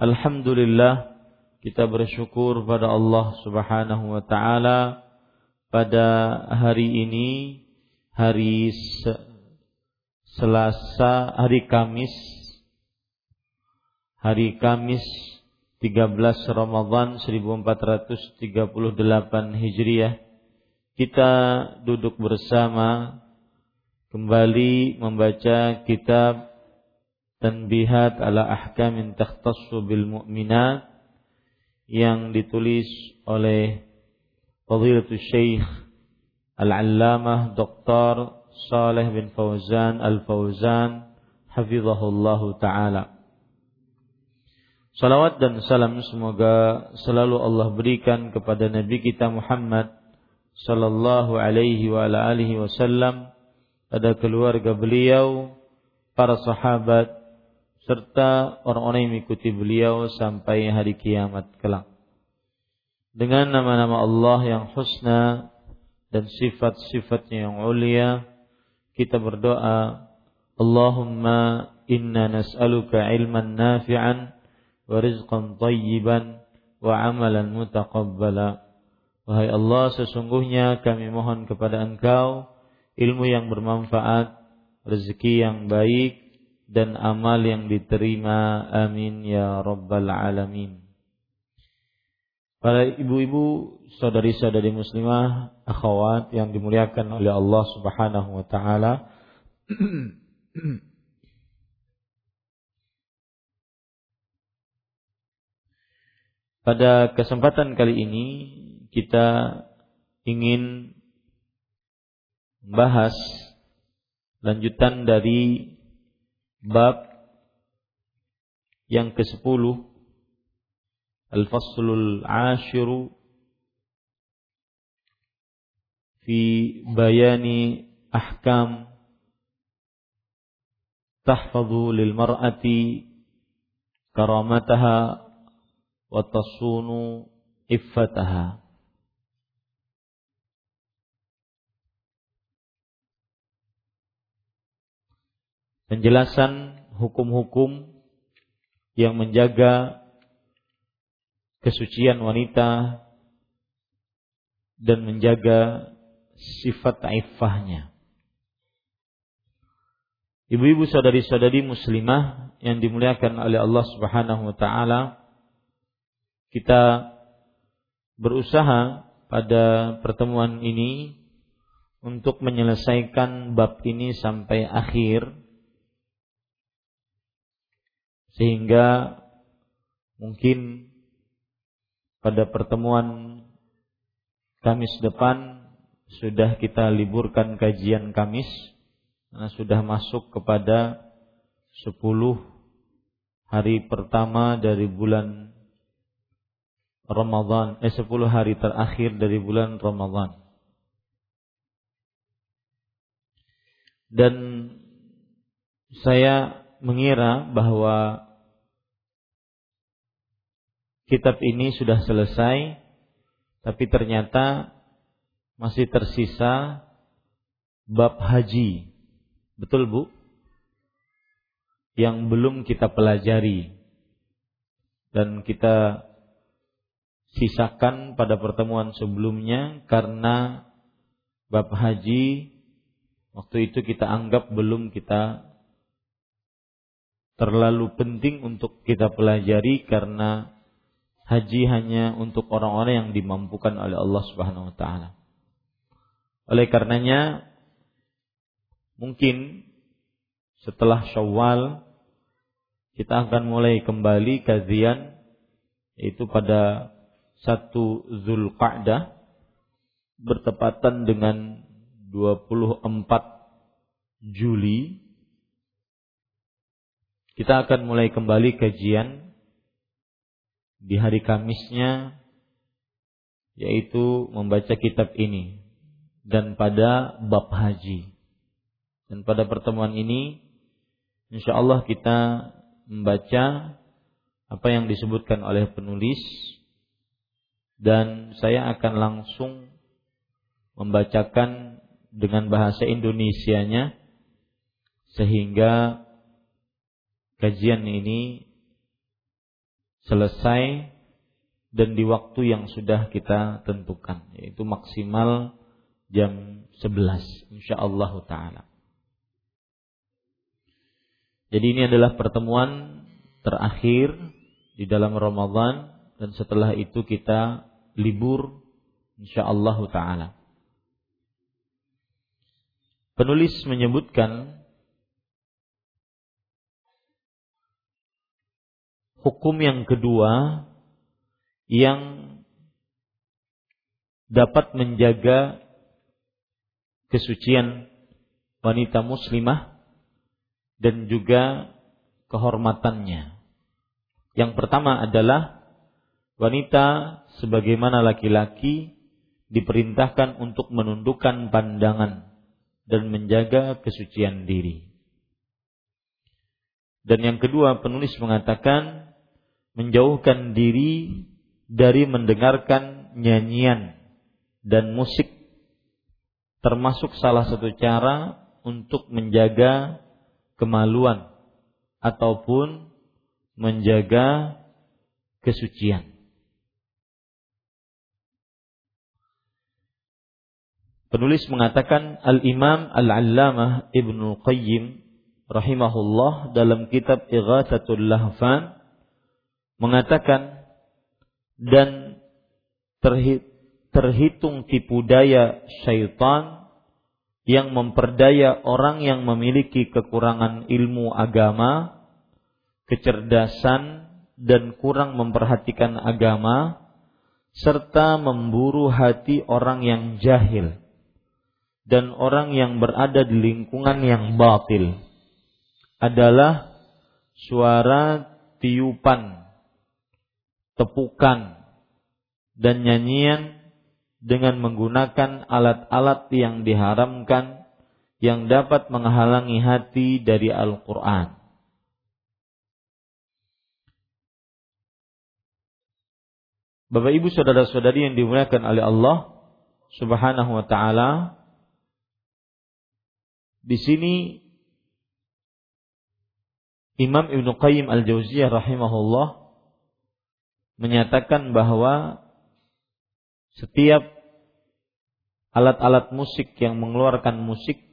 Alhamdulillah kita bersyukur pada Allah Subhanahu wa taala pada hari ini hari Selasa hari Kamis hari Kamis 13 Ramadan 1438 Hijriah. Kita duduk bersama kembali membaca kitab Tanbihat ala ahkamin takhtassu bil mu'minat yang ditulis oleh Fadilatul Syekh Al-Allamah Dr. Saleh bin Fauzan Al-Fauzan hafizahullahu taala. Salawat dan salam semoga selalu Allah berikan kepada Nabi kita Muhammad sallallahu alaihi wa ala alihi wasallam pada keluarga beliau, para sahabat serta orang-orang yang mengikuti beliau sampai hari kiamat kelak. Dengan nama-nama Allah yang husna dan sifat-sifatnya yang ulia, kita berdoa, Allahumma inna nas'aluka ilman nafi'an wa rizqan tayyiban wa amalan mutaqabbala. Wahai Allah, sesungguhnya kami mohon kepada Engkau ilmu yang bermanfaat, rezeki yang baik, dan amal yang diterima amin ya rabbal alamin Para ibu-ibu, saudari-saudari muslimah, akhwat yang dimuliakan oleh Allah Subhanahu wa taala. Pada kesempatan kali ini kita ingin membahas lanjutan dari bab yang ke-10 Al-Faslul Ashiru fi bayani ahkam tahfadhu lil mar'ati karamataha wa tasunu iffataha penjelasan hukum-hukum yang menjaga kesucian wanita dan menjaga sifat iffahnya. Ibu-ibu saudari-saudari muslimah yang dimuliakan oleh Allah Subhanahu wa taala, kita berusaha pada pertemuan ini untuk menyelesaikan bab ini sampai akhir sehingga mungkin pada pertemuan Kamis depan sudah kita liburkan kajian Kamis karena sudah masuk kepada 10 hari pertama dari bulan Ramadan, eh 10 hari terakhir dari bulan Ramadan. Dan saya mengira bahwa kitab ini sudah selesai, tapi ternyata masih tersisa bab haji. Betul Bu? Yang belum kita pelajari dan kita sisakan pada pertemuan sebelumnya karena bab haji waktu itu kita anggap belum kita terlalu penting untuk kita pelajari karena haji hanya untuk orang-orang yang dimampukan oleh Allah Subhanahu wa taala. Oleh karenanya mungkin setelah Syawal kita akan mulai kembali kajian yaitu pada satu Zulqa'dah bertepatan dengan 24 Juli kita akan mulai kembali kajian di hari Kamisnya yaitu membaca kitab ini dan pada bab haji. Dan pada pertemuan ini insya Allah kita membaca apa yang disebutkan oleh penulis dan saya akan langsung membacakan dengan bahasa Indonesianya sehingga kajian ini selesai dan di waktu yang sudah kita tentukan yaitu maksimal jam 11 insyaallah taala. Jadi ini adalah pertemuan terakhir di dalam Ramadan dan setelah itu kita libur insyaallah taala. Penulis menyebutkan hukum yang kedua yang dapat menjaga kesucian wanita muslimah dan juga kehormatannya. Yang pertama adalah wanita sebagaimana laki-laki diperintahkan untuk menundukkan pandangan dan menjaga kesucian diri. Dan yang kedua penulis mengatakan menjauhkan diri dari mendengarkan nyanyian dan musik termasuk salah satu cara untuk menjaga kemaluan ataupun menjaga kesucian. Penulis mengatakan Al-Imam Al-Allamah Ibnu Qayyim rahimahullah dalam kitab Ighathatul Lahfan mengatakan dan terhitung tipu daya syaitan yang memperdaya orang yang memiliki kekurangan ilmu agama, kecerdasan, dan kurang memperhatikan agama, serta memburu hati orang yang jahil dan orang yang berada di lingkungan yang batil adalah suara tiupan, tepukan, dan nyanyian dengan menggunakan alat-alat yang diharamkan yang dapat menghalangi hati dari Al-Quran. Bapak Ibu saudara-saudari yang dimuliakan oleh Allah Subhanahu wa taala di sini Imam Ibnu Qayyim Al-Jauziyah rahimahullah menyatakan bahwa setiap alat-alat musik yang mengeluarkan musik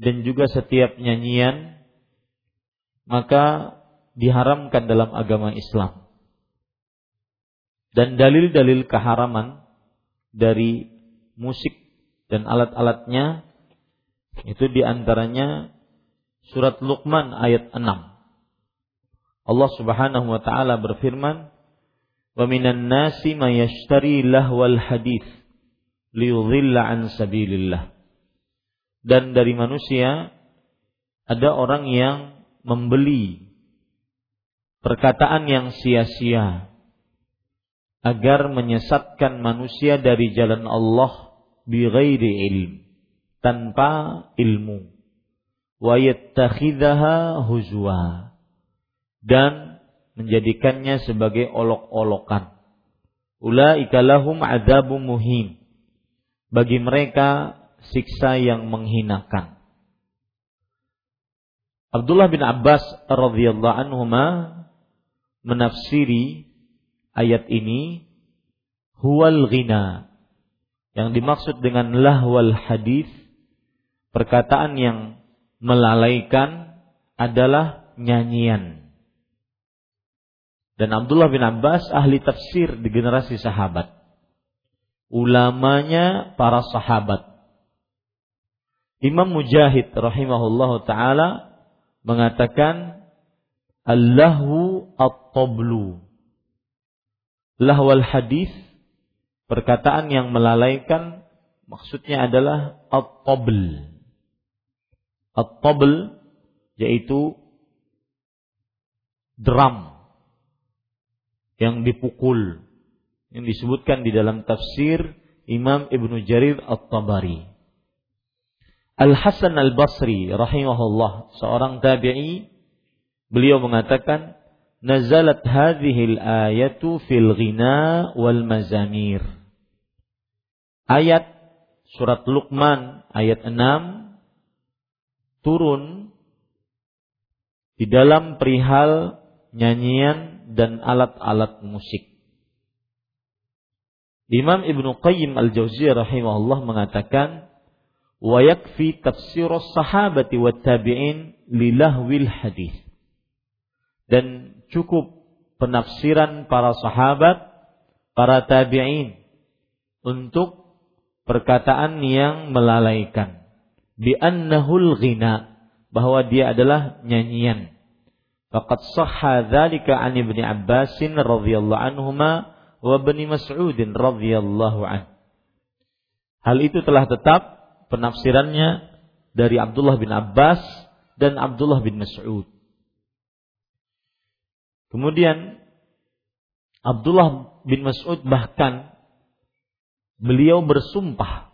dan juga setiap nyanyian maka diharamkan dalam agama Islam. Dan dalil-dalil keharaman dari musik dan alat-alatnya itu di antaranya surat Luqman ayat 6. Allah Subhanahu wa taala berfirman, Wa minan nasi may yashtari lahwal hadith liyudhilla an sabilillah. Dan dari manusia ada orang yang membeli perkataan yang sia-sia agar menyesatkan manusia dari jalan Allah bi ghairi ilm tanpa ilmu wa yattakhidhaha huzwa dan menjadikannya sebagai olok-olokan. Ulaika lahum adzabun muhin bagi mereka siksa yang menghinakan. Abdullah bin Abbas radhiyallahu anhu menafsiri ayat ini huwal ghina yang dimaksud dengan lahwal hadis perkataan yang melalaikan adalah nyanyian. Dan Abdullah bin Abbas ahli tafsir di generasi sahabat. Ulamanya para sahabat. Imam Mujahid rahimahullah taala mengatakan Allahu at-tablu. Lahwal hadis perkataan yang melalaikan maksudnya adalah at-tabl. At-tabl yaitu drum yang dipukul yang disebutkan di dalam tafsir Imam Ibnu Jarir At-Tabari. Al-Hasan Al-Basri rahimahullah seorang tabi'i beliau mengatakan nazalat hadhil ayatu fil ghina wal mazamir. Ayat surat Luqman ayat 6 turun di dalam perihal nyanyian dan alat-alat musik. Imam Ibnu Qayyim Al-Jauziyah rahimahullah mengatakan wa yakfi tafsir sahabati wat tabi'in lilahwil hadis. Dan cukup penafsiran para sahabat, para tabi'in untuk perkataan yang melalaikan. Bi annahul ghina bahwa dia adalah nyanyian. Faqad sahha dzalika an Ibnu Abbas radhiyallahu anhuma wa Ibnu Mas'ud radhiyallahu an. Hal itu telah tetap penafsirannya dari Abdullah bin Abbas dan Abdullah bin Mas'ud. Kemudian Abdullah bin Mas'ud bahkan beliau bersumpah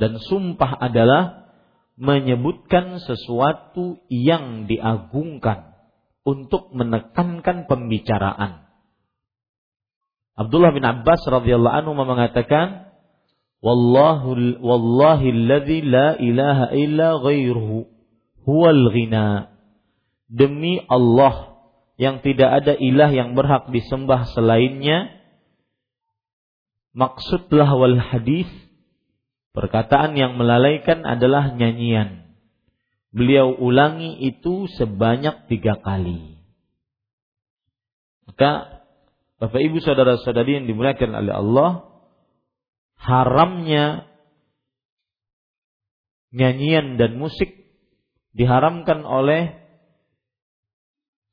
dan sumpah adalah menyebutkan sesuatu yang diagungkan untuk menekankan pembicaraan. Abdullah bin Abbas radhiyallahu anhu mengatakan, "Wallahu wallahi la ilaha illa ghairuhu huwal ghina." Demi Allah yang tidak ada ilah yang berhak disembah selainnya maksudlah wal hadis perkataan yang melalaikan adalah nyanyian beliau ulangi itu sebanyak tiga kali maka Bapak Ibu saudara-saudari yang dimuliakan oleh Allah haramnya nyanyian dan musik diharamkan oleh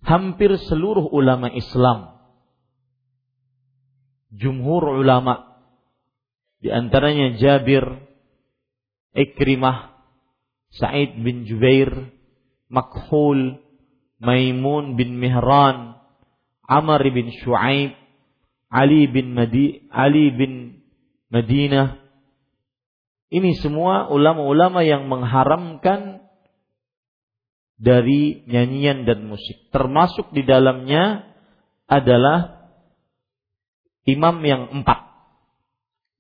hampir seluruh ulama Islam. Jumhur ulama di antaranya Jabir, Ikrimah, Sa'id bin Jubair, Makhul, Maimun bin Mihran, Amr bin Shu'aib, Ali bin Madi, Ali bin Madinah. Ini semua ulama-ulama yang mengharamkan dari nyanyian dan musik. Termasuk di dalamnya adalah imam yang empat.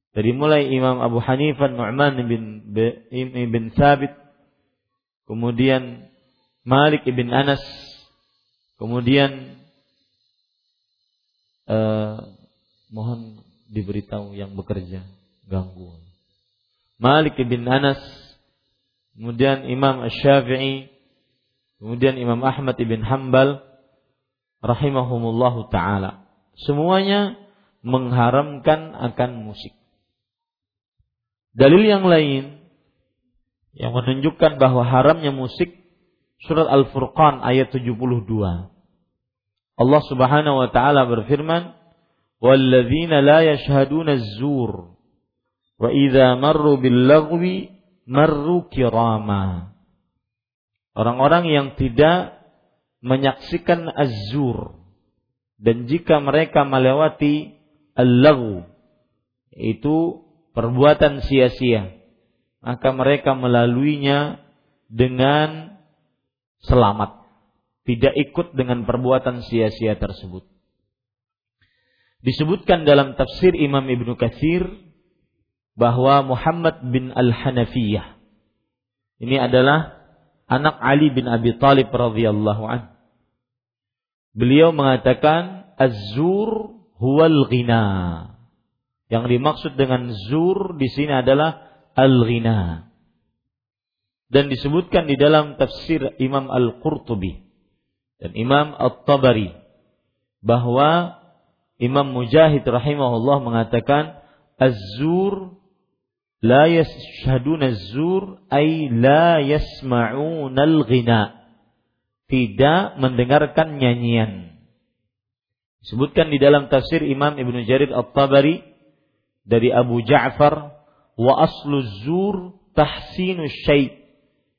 Dari mulai Imam Abu Hanifah Nu'man bin bin Thabit, kemudian Malik bin Anas, kemudian uh, mohon diberitahu yang bekerja ganggu. Malik bin Anas, kemudian Imam Asy-Syafi'i, Kemudian Imam Ahmad ibn Hambal rahimahumullahu taala. Semuanya mengharamkan akan musik. Dalil yang lain yang menunjukkan bahwa haramnya musik surat Al-Furqan ayat 72. Allah Subhanahu wa taala berfirman, "Walladzina la yashhaduna az-zur Wa idza marru bil lagwi marru kirama. Orang-orang yang tidak menyaksikan azur dan jika mereka melewati al-laghu itu perbuatan sia-sia maka mereka melaluinya dengan selamat tidak ikut dengan perbuatan sia-sia tersebut disebutkan dalam tafsir Imam Ibnu Katsir bahwa Muhammad bin Al-Hanafiyah ini adalah anak Ali bin Abi Thalib radhiyallahu an. Beliau mengatakan az-zur huwal ghina. Yang dimaksud dengan zur di sini adalah al-ghina. Dan disebutkan di dalam tafsir Imam Al-Qurtubi dan Imam At-Tabari bahwa Imam Mujahid rahimahullah mengatakan az-zur la yashhaduna az-zur ay la yasma'una al-ghina. Tidak mendengarkan nyanyian. Disebutkan di dalam tafsir Imam Ibnu Jarir At-Tabari dari Abu Ja'far wa aslu zur tahsinu syai'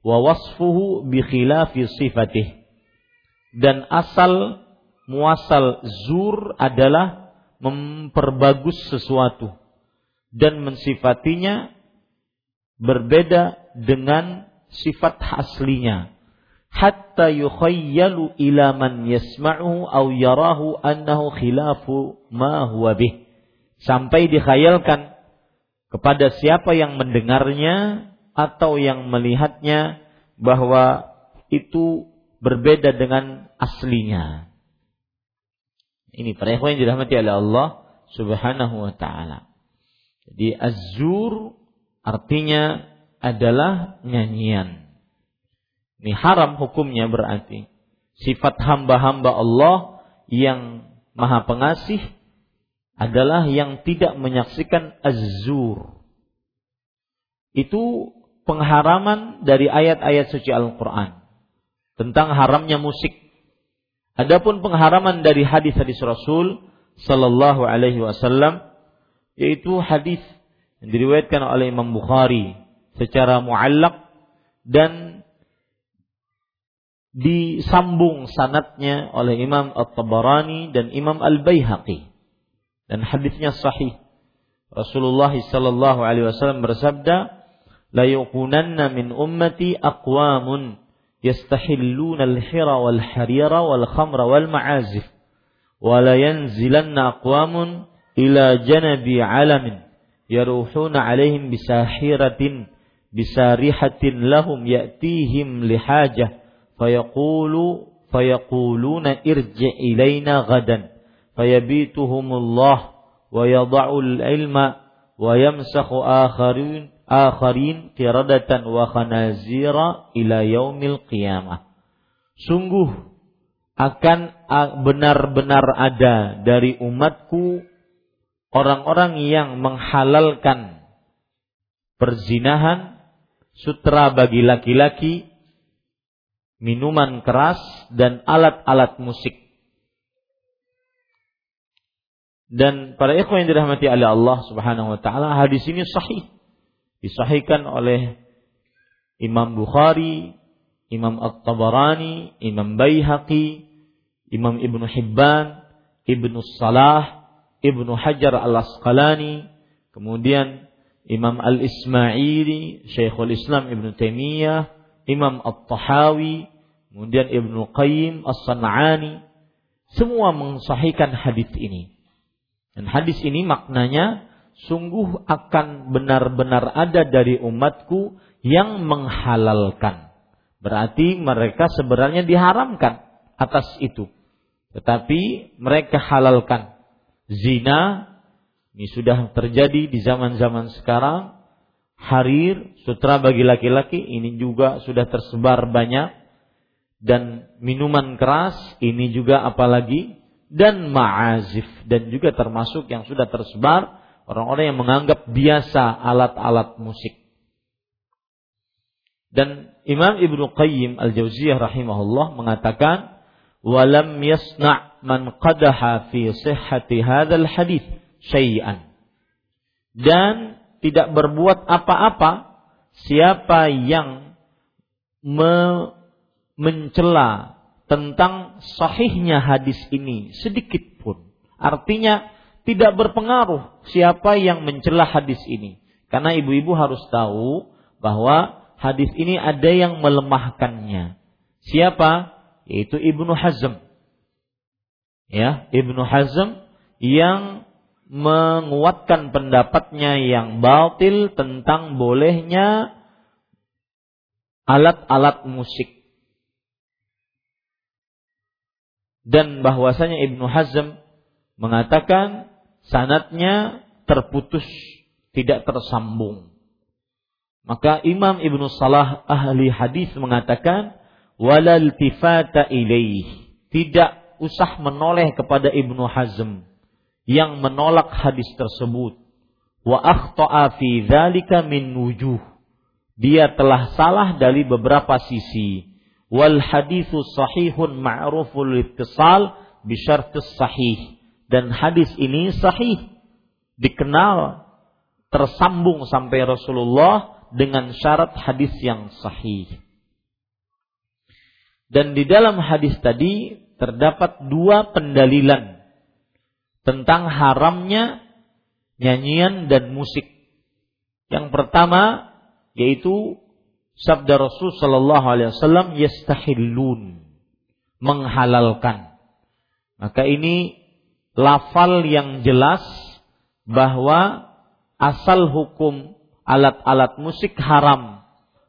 wa wasfuhu bi khilafi sifatih. Dan asal muasal zur adalah memperbagus sesuatu dan mensifatinya berbeda dengan sifat aslinya hatta yukhayyalu ila man yasma'uhu aw yarahu annahu khilafu ma huwa bih sampai dikhayalkan kepada siapa yang mendengarnya atau yang melihatnya bahwa itu berbeda dengan aslinya ini para ikhwan yang dirahmati oleh Allah Subhanahu wa taala. Jadi azur artinya adalah nyanyian. Ini haram hukumnya berarti. Sifat hamba-hamba Allah yang maha pengasih adalah yang tidak menyaksikan azur. Itu pengharaman dari ayat-ayat suci Al-Quran. Tentang haramnya musik Adapun pengharaman dari hadis-hadis Rasul sallallahu alaihi wasallam yaitu hadis yang diriwayatkan oleh Imam Bukhari secara muallak dan disambung sanatnya oleh Imam At-Tabarani dan Imam Al-Baihaqi dan hadisnya sahih. Rasulullah sallallahu alaihi wasallam bersabda, "La yukunanna min ummati aqwamun يستحلون الحر والحرير والخمر والمعازف ولا ينزلن أقوام إلى جنب علم يروحون عليهم بساحرة بسارحة لهم يأتيهم لحاجة فيقول فيقولون ارجع إلينا غدا fayabituhumullah wa yada'ul ilma wa yamsakhu akharin akharin qiradatan wa khanazira ila yaumil qiyamah. Sungguh akan benar-benar ada dari umatku orang-orang yang menghalalkan perzinahan, sutra bagi laki-laki, minuman keras dan alat-alat musik. Dan para ikhwan yang dirahmati oleh Allah Subhanahu wa taala, hadis ini sahih disahihkan oleh Imam Bukhari, Imam At-Tabarani, Imam Baihaqi, Imam Ibnu Hibban, Ibnu Salah, Ibnu Hajar Al-Asqalani, kemudian Imam Al-Ismaili, Syekhul Islam Ibnu Taimiyah, Imam At-Tahawi, kemudian Ibnu Qayyim As-San'ani, semua mensahihkan hadis ini. Dan hadis ini maknanya sungguh akan benar-benar ada dari umatku yang menghalalkan. Berarti mereka sebenarnya diharamkan atas itu. Tetapi mereka halalkan. Zina ini sudah terjadi di zaman-zaman sekarang. Harir, sutra bagi laki-laki ini juga sudah tersebar banyak. Dan minuman keras ini juga apalagi dan ma'azif dan juga termasuk yang sudah tersebar Orang-orang yang menganggap biasa alat-alat musik. Dan Imam Ibnu Qayyim Al-Jauziyah rahimahullah mengatakan, "Walam yasna' man qadaha fi sihhati hadzal hadis syai'an." Dan tidak berbuat apa-apa siapa yang me mencela tentang sahihnya hadis ini sedikit pun. Artinya tidak berpengaruh siapa yang mencela hadis ini. Karena ibu-ibu harus tahu bahwa hadis ini ada yang melemahkannya. Siapa? Yaitu Ibnu Hazm. Ya, Ibnu Hazm yang menguatkan pendapatnya yang batil tentang bolehnya alat-alat musik. Dan bahwasanya Ibnu Hazm mengatakan sanatnya terputus, tidak tersambung. Maka Imam Ibnu Salah ahli hadis mengatakan walal tifata ilaih. Tidak usah menoleh kepada Ibnu Hazm yang menolak hadis tersebut. Wa akhta'a fi dzalika min wujuh. Dia telah salah dari beberapa sisi. Wal hadithu sahihun ma'ruful ittisal bi sahih. Dan hadis ini sahih. Dikenal tersambung sampai Rasulullah dengan syarat hadis yang sahih. Dan di dalam hadis tadi terdapat dua pendalilan tentang haramnya nyanyian dan musik. Yang pertama yaitu sabda Rasul sallallahu alaihi wasallam yastahillun menghalalkan. Maka ini lafal yang jelas bahwa asal hukum alat-alat musik haram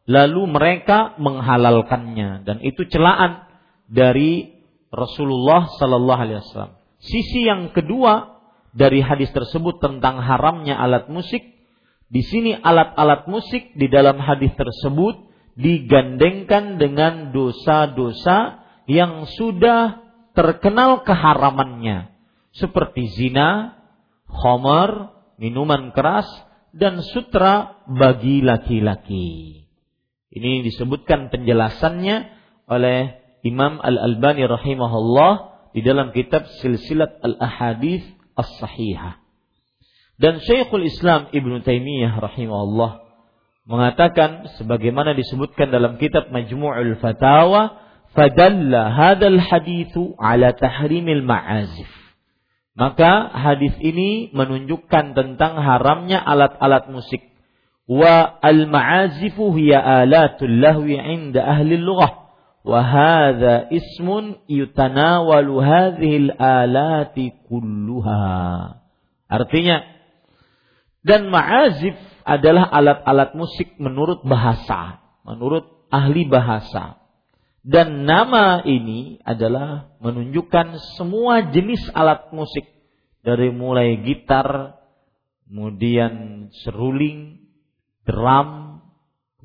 lalu mereka menghalalkannya dan itu celaan dari Rasulullah sallallahu alaihi wasallam. Sisi yang kedua dari hadis tersebut tentang haramnya alat musik, di sini alat-alat musik di dalam hadis tersebut digandengkan dengan dosa-dosa yang sudah terkenal keharamannya, seperti zina, homer, minuman keras, dan sutra bagi laki-laki. Ini disebutkan penjelasannya oleh Imam Al-Albani rahimahullah di dalam kitab Silsilat Al-Ahadith As-Sahihah. Dan Syekhul Islam Ibn Taimiyah rahimahullah mengatakan sebagaimana disebutkan dalam kitab Majmu'ul Fatawa, fadalla hadal hadithu ala tahrimil ma'azif. Maka hadis ini menunjukkan tentang haramnya alat-alat musik. Wa al-ma'azifu hiya alatul lahwi 'inda ahli lughah. Wa hadha ismun yutanawalu hadhil alati kulluha. Artinya, dan ma'azif adalah alat-alat musik menurut bahasa, menurut ahli bahasa. Dan nama ini adalah menunjukkan semua jenis alat musik dari mulai gitar, kemudian seruling, drum,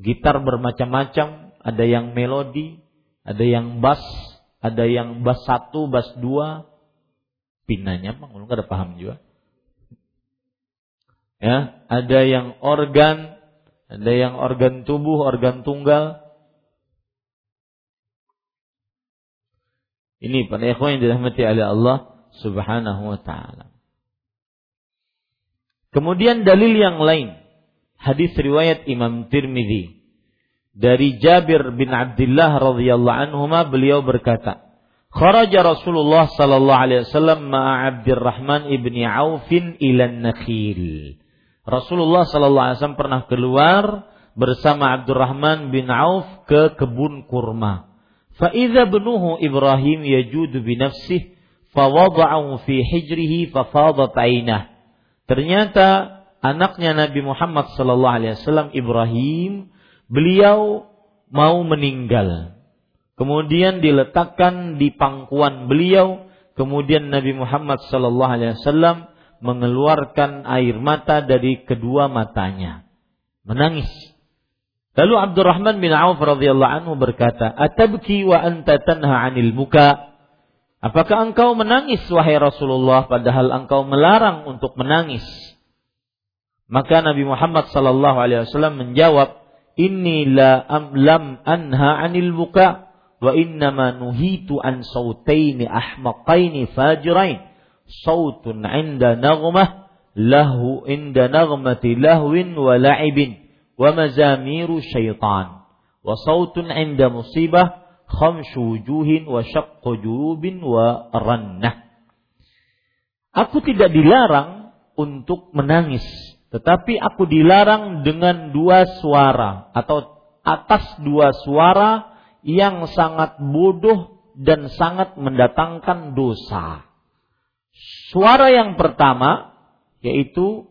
gitar bermacam-macam, ada yang melodi, ada yang bass, ada yang bass satu, bass dua, pinanya bang, lu ada paham juga. Ya, ada yang organ, ada yang organ tubuh, organ tunggal. Ini pada ikhwan yang dirahmati oleh Allah Subhanahu wa taala. Kemudian dalil yang lain, hadis riwayat Imam Tirmidzi dari Jabir bin Abdullah radhiyallahu anhu beliau berkata, Kharaja Rasulullah sallallahu alaihi wasallam ma'a Abdurrahman ibni Aufin ila Nakhil. Rasulullah sallallahu alaihi wasallam pernah keluar bersama Abdurrahman bin Auf ke kebun kurma. Fa idza ibnuhu Ibrahim yajudu bi nafsihi fa wada'ahu fi hijrihi fa fadat ainah. Ternyata anaknya Nabi Muhammad sallallahu alaihi wasallam Ibrahim beliau mau meninggal. Kemudian diletakkan di pangkuan beliau, kemudian Nabi Muhammad sallallahu alaihi wasallam mengeluarkan air mata dari kedua matanya. Menangis. Lalu Abdurrahman bin Auf radhiyallahu anhu berkata, "Atabki wa anta tanha 'anil muka?" Apakah engkau menangis wahai Rasulullah padahal engkau melarang untuk menangis? Maka Nabi Muhammad sallallahu alaihi wasallam menjawab, inni la am lam anha anil buka wa innama nuhitu an sautaini ahmaqaini fajirain sautun inda naghmah lahu inda naghmati lahwin wa la'ibin wa mazamiru syaitan wa sautun inda musibah khamshu wujuhin wa syaqqu jurubin wa rannah Aku tidak dilarang untuk menangis, tetapi aku dilarang dengan dua suara atau atas dua suara yang sangat bodoh dan sangat mendatangkan dosa. Suara yang pertama yaitu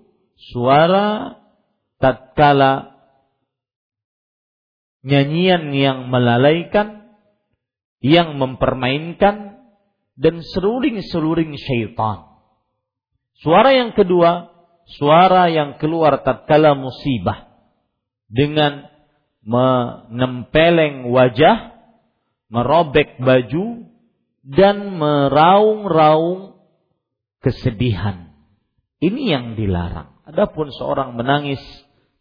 suara tatkala nyanyian yang melalaikan, yang mempermainkan dan seruling-seruling syaitan. Suara yang kedua, suara yang keluar tatkala musibah dengan menempeleng wajah, merobek baju dan meraung-raung kesedihan. Ini yang dilarang. Adapun seorang menangis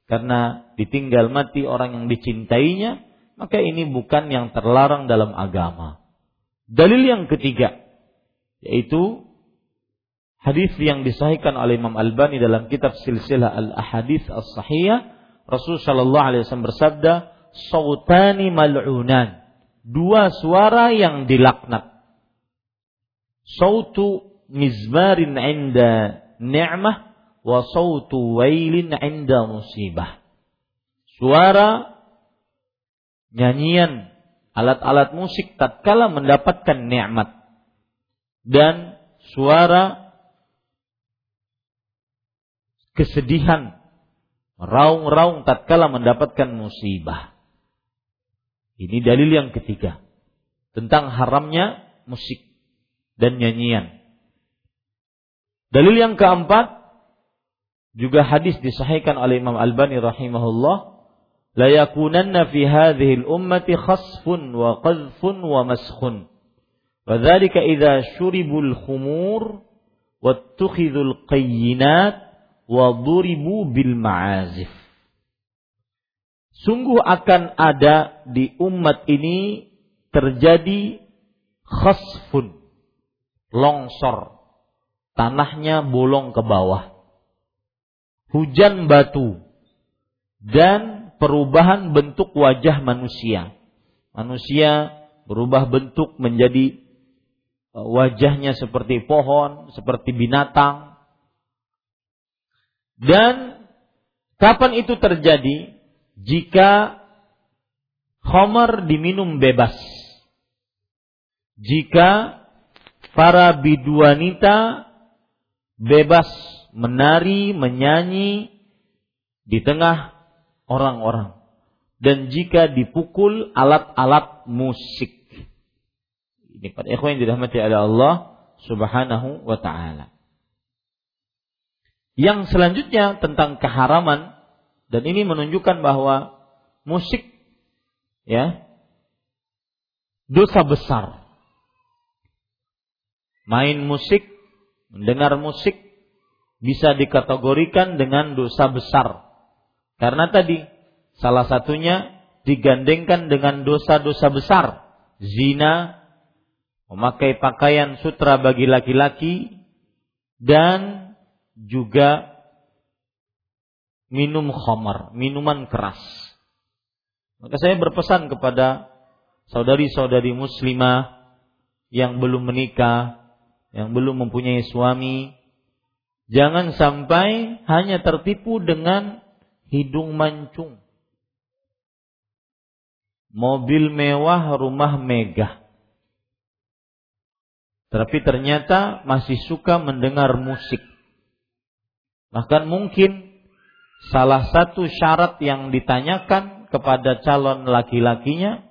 karena ditinggal mati orang yang dicintainya, maka ini bukan yang terlarang dalam agama. Dalil yang ketiga yaitu hadis yang disahihkan oleh Imam Albani dalam kitab Silsilah Al-Ahadits As-Sahihah, Rasul sallallahu alaihi wasallam bersabda, "Sautani mal'unan." Dua suara yang dilaknat. Sautu mizmarin 'inda ni'mah wa sautu wailin 'inda musibah. Suara nyanyian alat-alat musik tatkala mendapatkan nikmat dan suara kesedihan, raung-raung tatkala mendapatkan musibah. Ini dalil yang ketiga tentang haramnya musik dan nyanyian. Dalil yang keempat juga hadis disahihkan oleh Imam Albani rahimahullah la yakunanna fi hadhihi al-ummati khasfun wa qadhfun wa maskhun wa dhalika idza shuribul khumur wattukhidhul qayyinat waduribu bil ma'azif. Sungguh akan ada di umat ini terjadi khasfun, longsor, tanahnya bolong ke bawah, hujan batu, dan perubahan bentuk wajah manusia. Manusia berubah bentuk menjadi e, wajahnya seperti pohon, seperti binatang, dan kapan itu terjadi? Jika khamar diminum bebas. Jika para biduanita bebas menari, menyanyi di tengah orang-orang. Dan jika dipukul alat-alat musik. Ini pada ikhwan yang dirahmati oleh Allah Subhanahu wa taala. Yang selanjutnya tentang keharaman dan ini menunjukkan bahwa musik ya dosa besar. Main musik, mendengar musik bisa dikategorikan dengan dosa besar. Karena tadi salah satunya digandengkan dengan dosa-dosa besar. Zina, memakai pakaian sutra bagi laki-laki dan juga minum khamar, minuman keras. Maka saya berpesan kepada saudari-saudari muslimah yang belum menikah, yang belum mempunyai suami, jangan sampai hanya tertipu dengan hidung mancung. Mobil mewah, rumah megah. Tapi ternyata masih suka mendengar musik Bahkan mungkin salah satu syarat yang ditanyakan kepada calon laki-lakinya,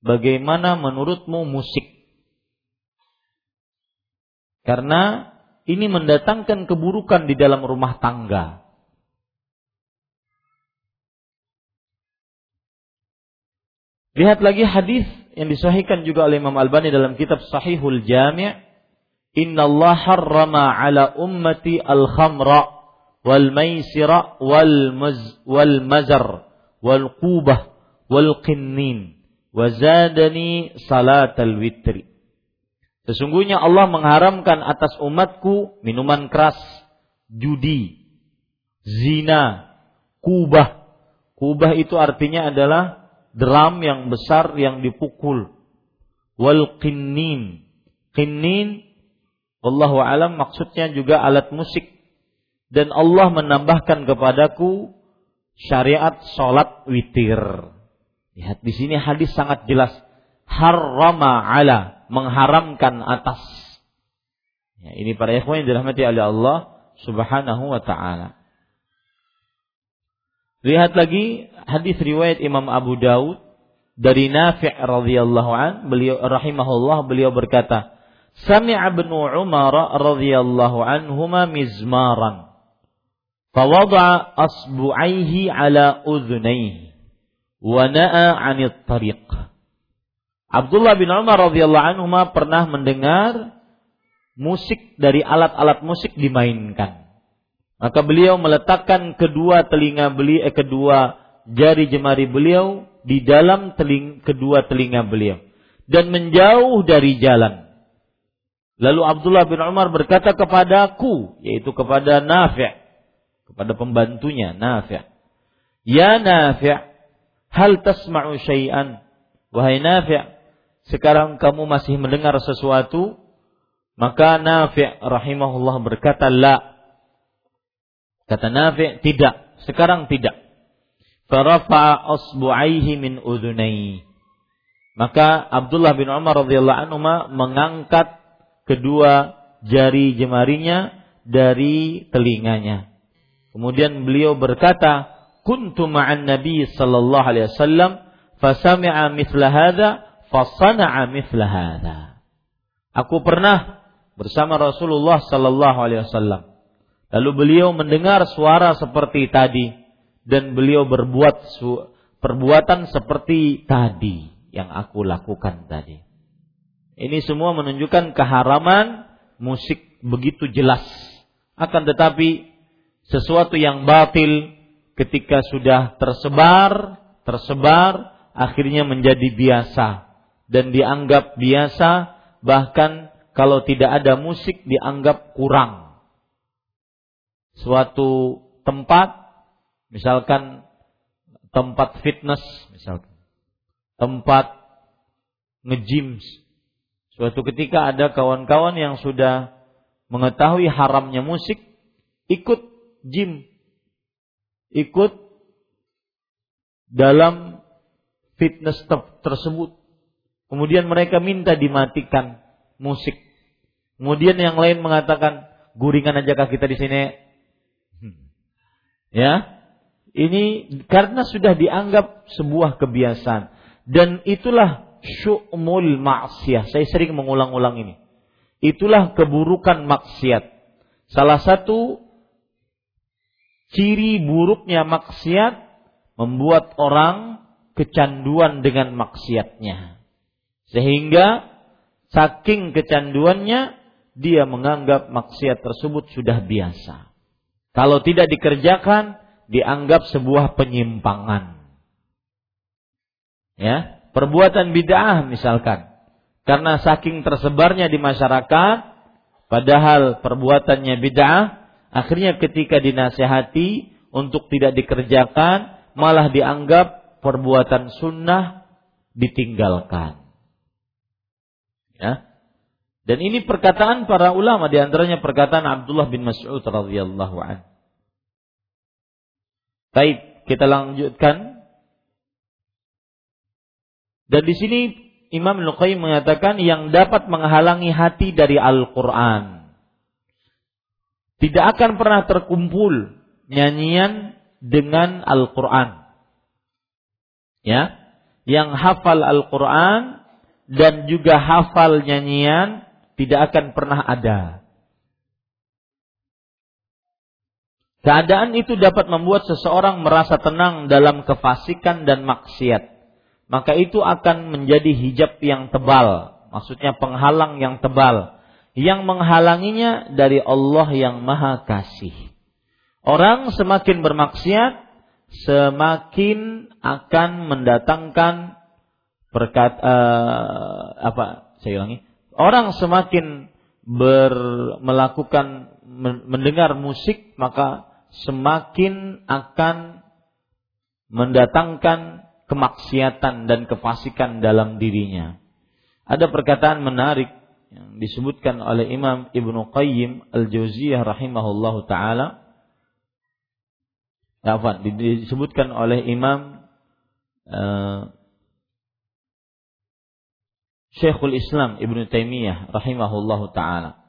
bagaimana menurutmu musik? Karena ini mendatangkan keburukan di dalam rumah tangga. Lihat lagi hadis yang disahihkan juga oleh Imam Albani dalam kitab Sahihul Jami'. Inna Allah harrama ala ummati al-khamra wal maisira wal maz wal mazar wal qubah wal qinnin wa zadani salatal witri Sesungguhnya Allah mengharamkan atas umatku minuman keras, judi, zina, kubah. Kubah itu artinya adalah drum yang besar yang dipukul. Wal qinnin. Qinnin Wallahu alam maksudnya juga alat musik dan Allah menambahkan kepadaku syariat sholat witir. Lihat di sini hadis sangat jelas. Harrama ala mengharamkan atas. Ya, ini para ikhwan yang dirahmati oleh Allah Subhanahu wa taala. Lihat lagi hadis riwayat Imam Abu Daud dari Nafi' radhiyallahu an beliau rahimahullah beliau berkata Sami'a ibn Umar radhiyallahu anhuma mizmaran. Fawada'a asbu'aihi ala udhunaihi. Wa na'a 'anil tariq. Abdullah bin Umar radhiyallahu anhuma pernah mendengar musik dari alat-alat musik dimainkan. Maka beliau meletakkan kedua telinga beliau, eh, kedua jari jemari beliau di dalam teling, kedua telinga beliau dan menjauh dari jalan. Lalu Abdullah bin Umar berkata kepadaku, yaitu kepada Nafi' kepada pembantunya Nafi' Ya Nafi' hal tasma'u syai'an wahai Nafi' sekarang kamu masih mendengar sesuatu maka Nafi' rahimahullah berkata la. Kata Nafi' tidak. Sekarang tidak. Farafa'a asbu'aihi min udhunai. Maka Abdullah bin Umar radhiyallahu anhu mengangkat kedua jari jemarinya dari telinganya. Kemudian beliau berkata, "Kuntu ma'an Nabi sallallahu alaihi wasallam fasami'a mithla hadza fasana'a mithla hadza." Aku pernah bersama Rasulullah sallallahu alaihi wasallam. Lalu beliau mendengar suara seperti tadi dan beliau berbuat perbuatan seperti tadi yang aku lakukan tadi. Ini semua menunjukkan keharaman musik begitu jelas. Akan tetapi sesuatu yang batil ketika sudah tersebar, tersebar akhirnya menjadi biasa dan dianggap biasa bahkan kalau tidak ada musik dianggap kurang. Suatu tempat misalkan tempat fitness misalkan tempat ngejim Suatu ketika ada kawan-kawan yang sudah mengetahui haramnya musik, ikut gym, ikut dalam fitness tersebut. Kemudian mereka minta dimatikan musik. Kemudian yang lain mengatakan, guringan aja kita di sini? Hmm. Ya, ini karena sudah dianggap sebuah kebiasaan dan itulah syu'mul maksiyah. Saya sering mengulang-ulang ini. Itulah keburukan maksiat. Salah satu ciri buruknya maksiat membuat orang kecanduan dengan maksiatnya. Sehingga saking kecanduannya dia menganggap maksiat tersebut sudah biasa. Kalau tidak dikerjakan dianggap sebuah penyimpangan. Ya, perbuatan bid'ah misalkan. Karena saking tersebarnya di masyarakat, padahal perbuatannya bid'ah, akhirnya ketika dinasehati untuk tidak dikerjakan, malah dianggap perbuatan sunnah ditinggalkan. Ya. Dan ini perkataan para ulama di antaranya perkataan Abdullah bin Mas'ud radhiyallahu an. Baik, kita lanjutkan dan di sini Imam Luqayyim mengatakan yang dapat menghalangi hati dari Al-Quran. Tidak akan pernah terkumpul nyanyian dengan Al-Quran. Ya, yang hafal Al-Quran dan juga hafal nyanyian tidak akan pernah ada. Keadaan itu dapat membuat seseorang merasa tenang dalam kefasikan dan maksiat maka itu akan menjadi hijab yang tebal, maksudnya penghalang yang tebal, yang menghalanginya dari Allah yang Maha Kasih. Orang semakin bermaksiat, semakin akan mendatangkan berkat uh, apa? Saya ulangi. Orang semakin ber, melakukan mendengar musik maka semakin akan mendatangkan kemaksiatan dan kefasikan dalam dirinya. Ada perkataan menarik yang disebutkan oleh Imam Ibnu Qayyim Al-Jauziyah rahimahullahu taala. Disebutkan oleh Imam uh, Syekhul Islam Ibnu Taimiyah rahimahullahu taala.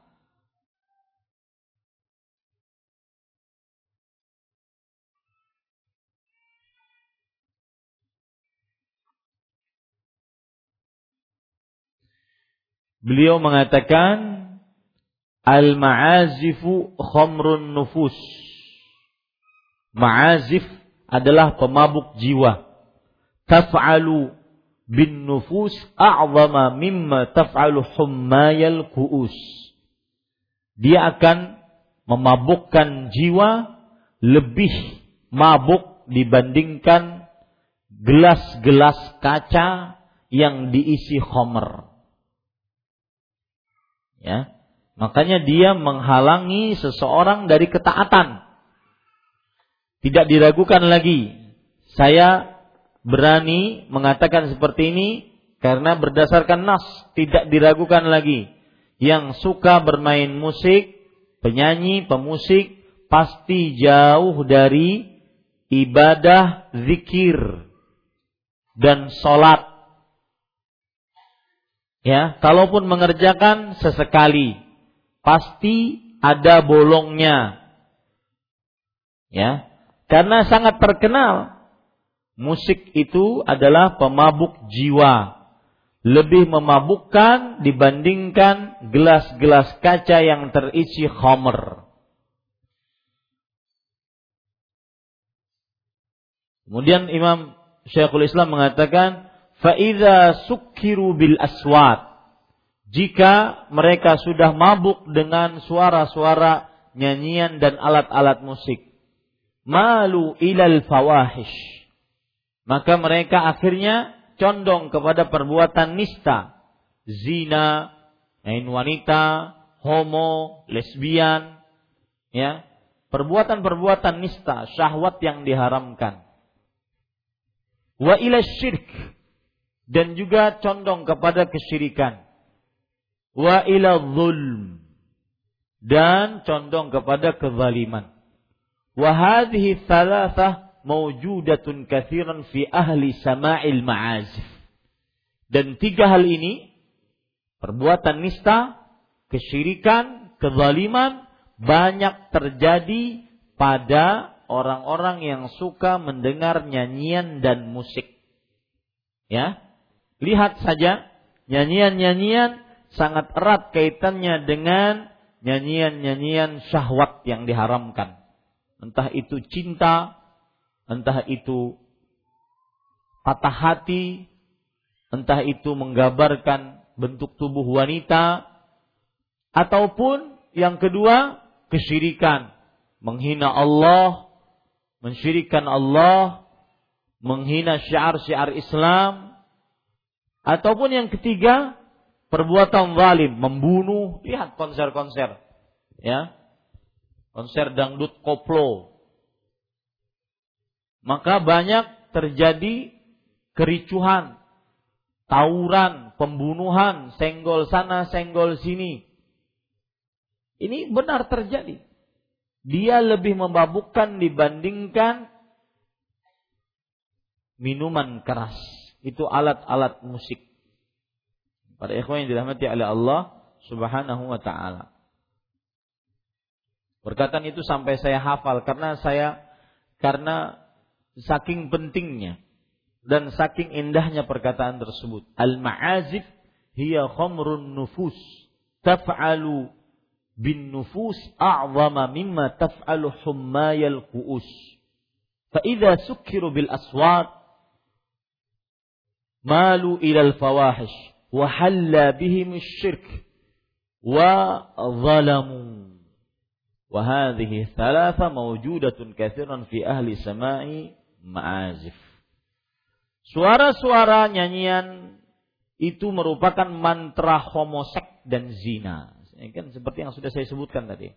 Beliau mengatakan al-ma'azifu khamrun nufus. Ma'azif adalah pemabuk jiwa. Taf'alu bin nufus a'zama mimma taf'alu hummayal ku'us. Dia akan memabukkan jiwa lebih mabuk dibandingkan gelas-gelas kaca yang diisi homer. Ya. Makanya dia menghalangi seseorang dari ketaatan. Tidak diragukan lagi. Saya berani mengatakan seperti ini karena berdasarkan nas tidak diragukan lagi. Yang suka bermain musik penyanyi pemusik pasti jauh dari ibadah zikir dan sholat. Ya kalaupun mengerjakan sesekali pasti ada bolongnya. Ya karena sangat terkenal musik itu adalah pemabuk jiwa. Lebih memabukkan dibandingkan gelas-gelas kaca yang terisi khamr. Kemudian Imam Syekhul Islam mengatakan, "Fa'idha sukkiru bil aswat." Jika mereka sudah mabuk dengan suara-suara nyanyian dan alat-alat musik, malu ilal fawahish maka mereka akhirnya condong kepada perbuatan nista, zina, main wanita, homo, lesbian, ya, perbuatan-perbuatan nista, syahwat yang diharamkan. Wa ila syirk dan juga condong kepada kesyirikan. Wa ila zulm dan condong kepada kezaliman. Wa hadhihi thalathah mawjudatun kathiran fi ahli sama'il ma'azif. Dan tiga hal ini, perbuatan nista, kesyirikan, kezaliman, banyak terjadi pada orang-orang yang suka mendengar nyanyian dan musik. Ya, lihat saja nyanyian-nyanyian sangat erat kaitannya dengan nyanyian-nyanyian syahwat yang diharamkan. Entah itu cinta, entah itu patah hati, entah itu menggambarkan bentuk tubuh wanita, ataupun yang kedua kesyirikan, menghina Allah, mensyirikan Allah, menghina syiar-syiar Islam, ataupun yang ketiga perbuatan zalim, membunuh, lihat konser-konser, ya, konser dangdut koplo, maka banyak terjadi kericuhan, tawuran, pembunuhan, senggol sana, senggol sini. Ini benar terjadi. Dia lebih membabukkan dibandingkan minuman keras. Itu alat-alat musik. Pada ikhwan yang dirahmati oleh Allah Subhanahu wa taala. Perkataan itu sampai saya hafal karena saya karena saking pentingnya dan saking indahnya perkataan tersebut. Al-ma'azif hiya khamrun nufus taf'alu bin nufus a'zama mimma taf'alu hummayal ku'us. Fa idza sukkiru bil aswat malu ila al fawahish wa halla bihim asy-syirk wa zalamu. وهذه ثلاثة موجودة كثيرا في أهل سماء ma'azif. Suara-suara nyanyian itu merupakan mantra homosek dan zina. Kan seperti yang sudah saya sebutkan tadi.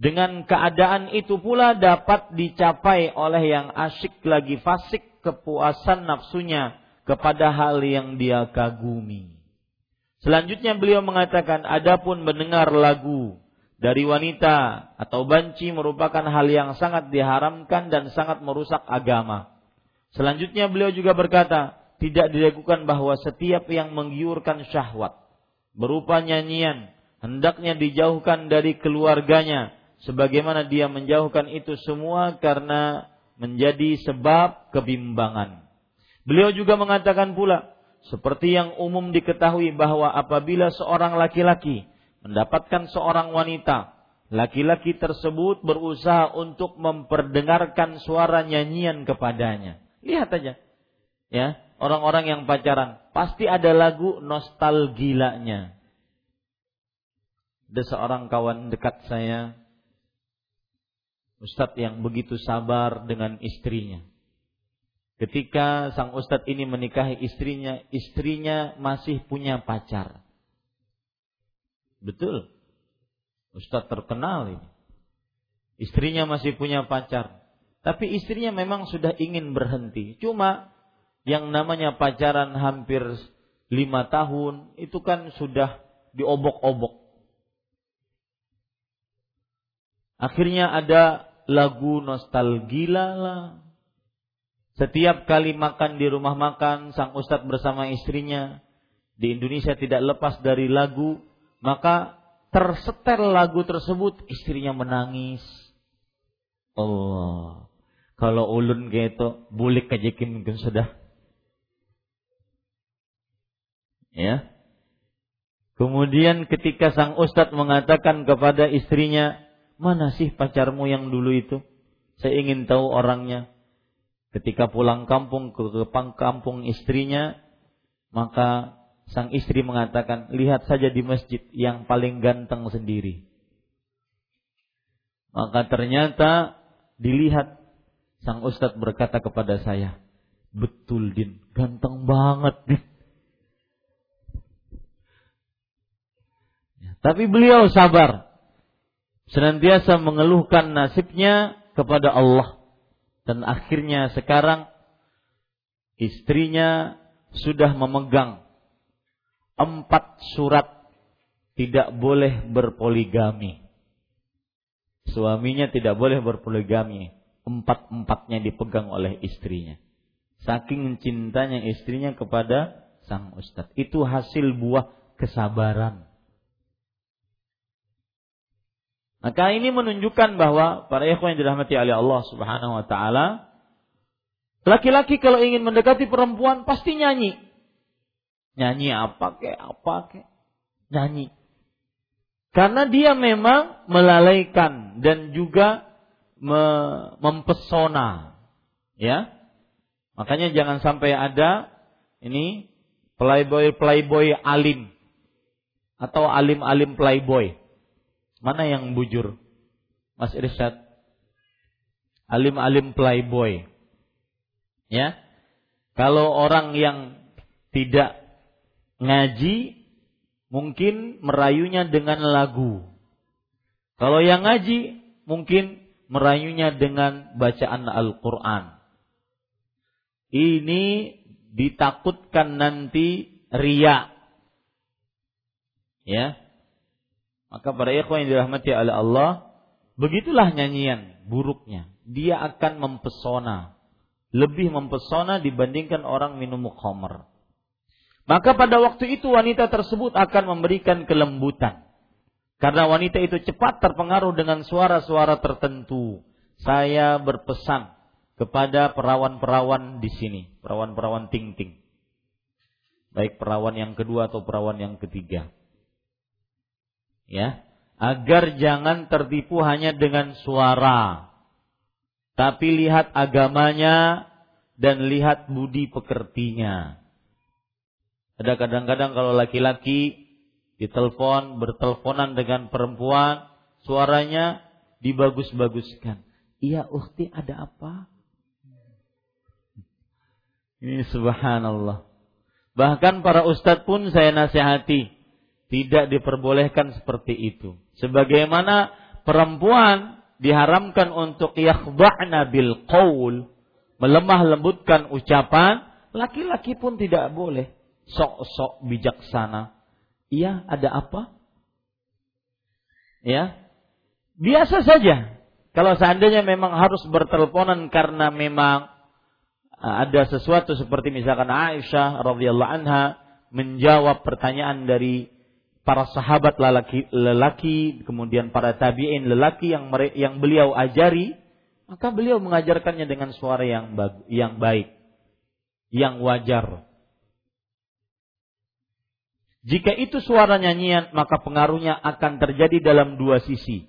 Dengan keadaan itu pula dapat dicapai oleh yang asyik lagi fasik kepuasan nafsunya kepada hal yang dia kagumi. Selanjutnya beliau mengatakan, adapun mendengar lagu dari wanita atau banci merupakan hal yang sangat diharamkan dan sangat merusak agama. Selanjutnya beliau juga berkata, tidak diragukan bahwa setiap yang menggiurkan syahwat berupa nyanyian hendaknya dijauhkan dari keluarganya sebagaimana dia menjauhkan itu semua karena menjadi sebab kebimbangan. Beliau juga mengatakan pula, seperti yang umum diketahui bahwa apabila seorang laki-laki mendapatkan seorang wanita, laki-laki tersebut berusaha untuk memperdengarkan suara nyanyian kepadanya. Lihat aja. Ya, orang-orang yang pacaran pasti ada lagu nostalgilanya. Ada seorang kawan dekat saya Ustadz yang begitu sabar dengan istrinya. Ketika sang ustadz ini menikahi istrinya, istrinya masih punya pacar. Betul. Ustadz terkenal ini. Istrinya masih punya pacar. Tapi istrinya memang sudah ingin berhenti. Cuma yang namanya pacaran hampir lima tahun itu kan sudah diobok-obok. Akhirnya ada lagu nostalgia lah. Setiap kali makan di rumah makan, sang ustadz bersama istrinya di Indonesia tidak lepas dari lagu, maka tersetel lagu tersebut, istrinya menangis. Allah, kalau ulun gitu, bulik kajekin mungkin sudah. Ya. Kemudian ketika sang ustadz mengatakan kepada istrinya, Mana sih pacarmu yang dulu itu? Saya ingin tahu orangnya. Ketika pulang kampung ke kampung istrinya, maka sang istri mengatakan, lihat saja di masjid yang paling ganteng sendiri. Maka ternyata dilihat sang ustadz berkata kepada saya, betul din, ganteng banget din. Tapi beliau sabar senantiasa mengeluhkan nasibnya kepada Allah dan akhirnya sekarang istrinya sudah memegang empat surat tidak boleh berpoligami. Suaminya tidak boleh berpoligami. Empat-empatnya dipegang oleh istrinya. Saking cintanya istrinya kepada sang ustadz. Itu hasil buah kesabaran. Maka ini menunjukkan bahwa para ikhwan yang dirahmati oleh Allah Subhanahu wa taala laki-laki kalau ingin mendekati perempuan pasti nyanyi. Nyanyi apa kek, apa kek? Nyanyi. Karena dia memang melalaikan dan juga me mempesona. Ya. Makanya jangan sampai ada ini playboy playboy alim atau alim-alim playboy Mana yang bujur? Mas Irsyad. Alim-alim playboy. Ya. Kalau orang yang tidak ngaji mungkin merayunya dengan lagu. Kalau yang ngaji mungkin merayunya dengan bacaan Al-Qur'an. Ini ditakutkan nanti ria. Ya, maka para ikhwan yang dirahmati oleh Allah, begitulah nyanyian buruknya. Dia akan mempesona, lebih mempesona dibandingkan orang minum khamr. Maka pada waktu itu wanita tersebut akan memberikan kelembutan. Karena wanita itu cepat terpengaruh dengan suara-suara tertentu. Saya berpesan kepada perawan-perawan di sini, perawan-perawan ting-ting. Baik perawan yang kedua atau perawan yang ketiga ya agar jangan tertipu hanya dengan suara tapi lihat agamanya dan lihat budi pekertinya ada kadang-kadang kalau laki-laki ditelepon berteleponan dengan perempuan suaranya dibagus-baguskan. Iya ukti ada apa? Ini subhanallah. Bahkan para ustadz pun saya nasihati Tidak diperbolehkan seperti itu. Sebagaimana perempuan diharamkan untuk yakhda'na bil qaul, melemah lembutkan ucapan, laki-laki pun tidak boleh sok-sok bijaksana. Iya, ada apa? Ya. Biasa saja. Kalau seandainya memang harus berteleponan karena memang uh, ada sesuatu seperti misalkan Aisyah radhiyallahu anha menjawab pertanyaan dari para sahabat lelaki, lelaki kemudian para tabi'in lelaki yang yang beliau ajari, maka beliau mengajarkannya dengan suara yang yang baik, yang wajar. Jika itu suara nyanyian, maka pengaruhnya akan terjadi dalam dua sisi.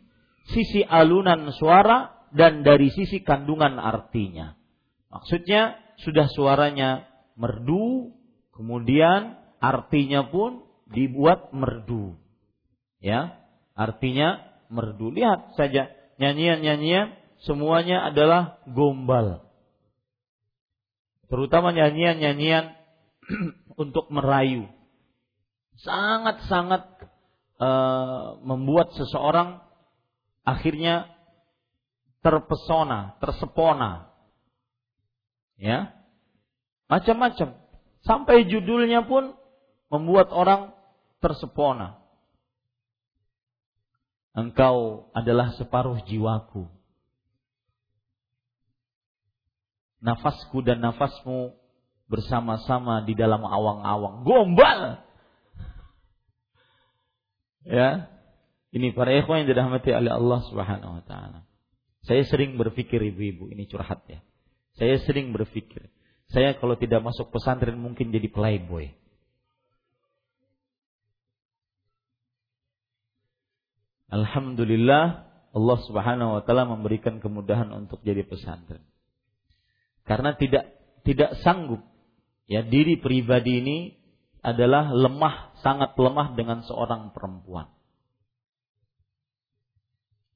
Sisi alunan suara dan dari sisi kandungan artinya. Maksudnya sudah suaranya merdu, kemudian artinya pun dibuat merdu. Ya, artinya merdu. Lihat saja nyanyian-nyanyian semuanya adalah gombal. Terutama nyanyian-nyanyian untuk merayu. Sangat-sangat uh, membuat seseorang akhirnya terpesona, tersepona. Ya. Macam-macam. Sampai judulnya pun membuat orang tersepona. Engkau adalah separuh jiwaku. Nafasku dan nafasmu bersama-sama di dalam awang-awang. Gombal! Ya, ini para ikhwan yang dirahmati oleh Allah Subhanahu wa taala. Saya sering berpikir ibu-ibu, ini curhat ya. Saya sering berpikir, saya kalau tidak masuk pesantren mungkin jadi playboy. Alhamdulillah Allah Subhanahu wa taala memberikan kemudahan untuk jadi pesantren. Karena tidak tidak sanggup ya diri pribadi ini adalah lemah, sangat lemah dengan seorang perempuan.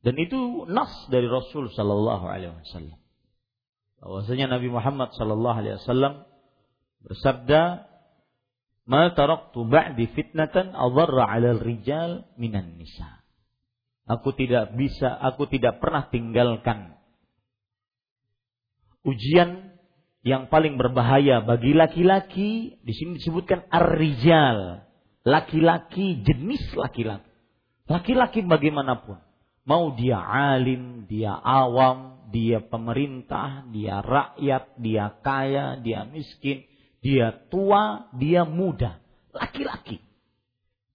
Dan itu nas dari Rasul sallallahu alaihi wasallam. Bahwasanya Nabi Muhammad sallallahu alaihi wasallam bersabda, "Ma taraktu ba'di fitnatan adarra 'alal rijal minan nisa." Aku tidak bisa, aku tidak pernah tinggalkan ujian yang paling berbahaya bagi laki-laki. Di sini disebutkan ar-rijal. Laki-laki, jenis laki-laki. Laki-laki bagaimanapun. Mau dia alim, dia awam, dia pemerintah, dia rakyat, dia kaya, dia miskin, dia tua, dia muda. Laki-laki.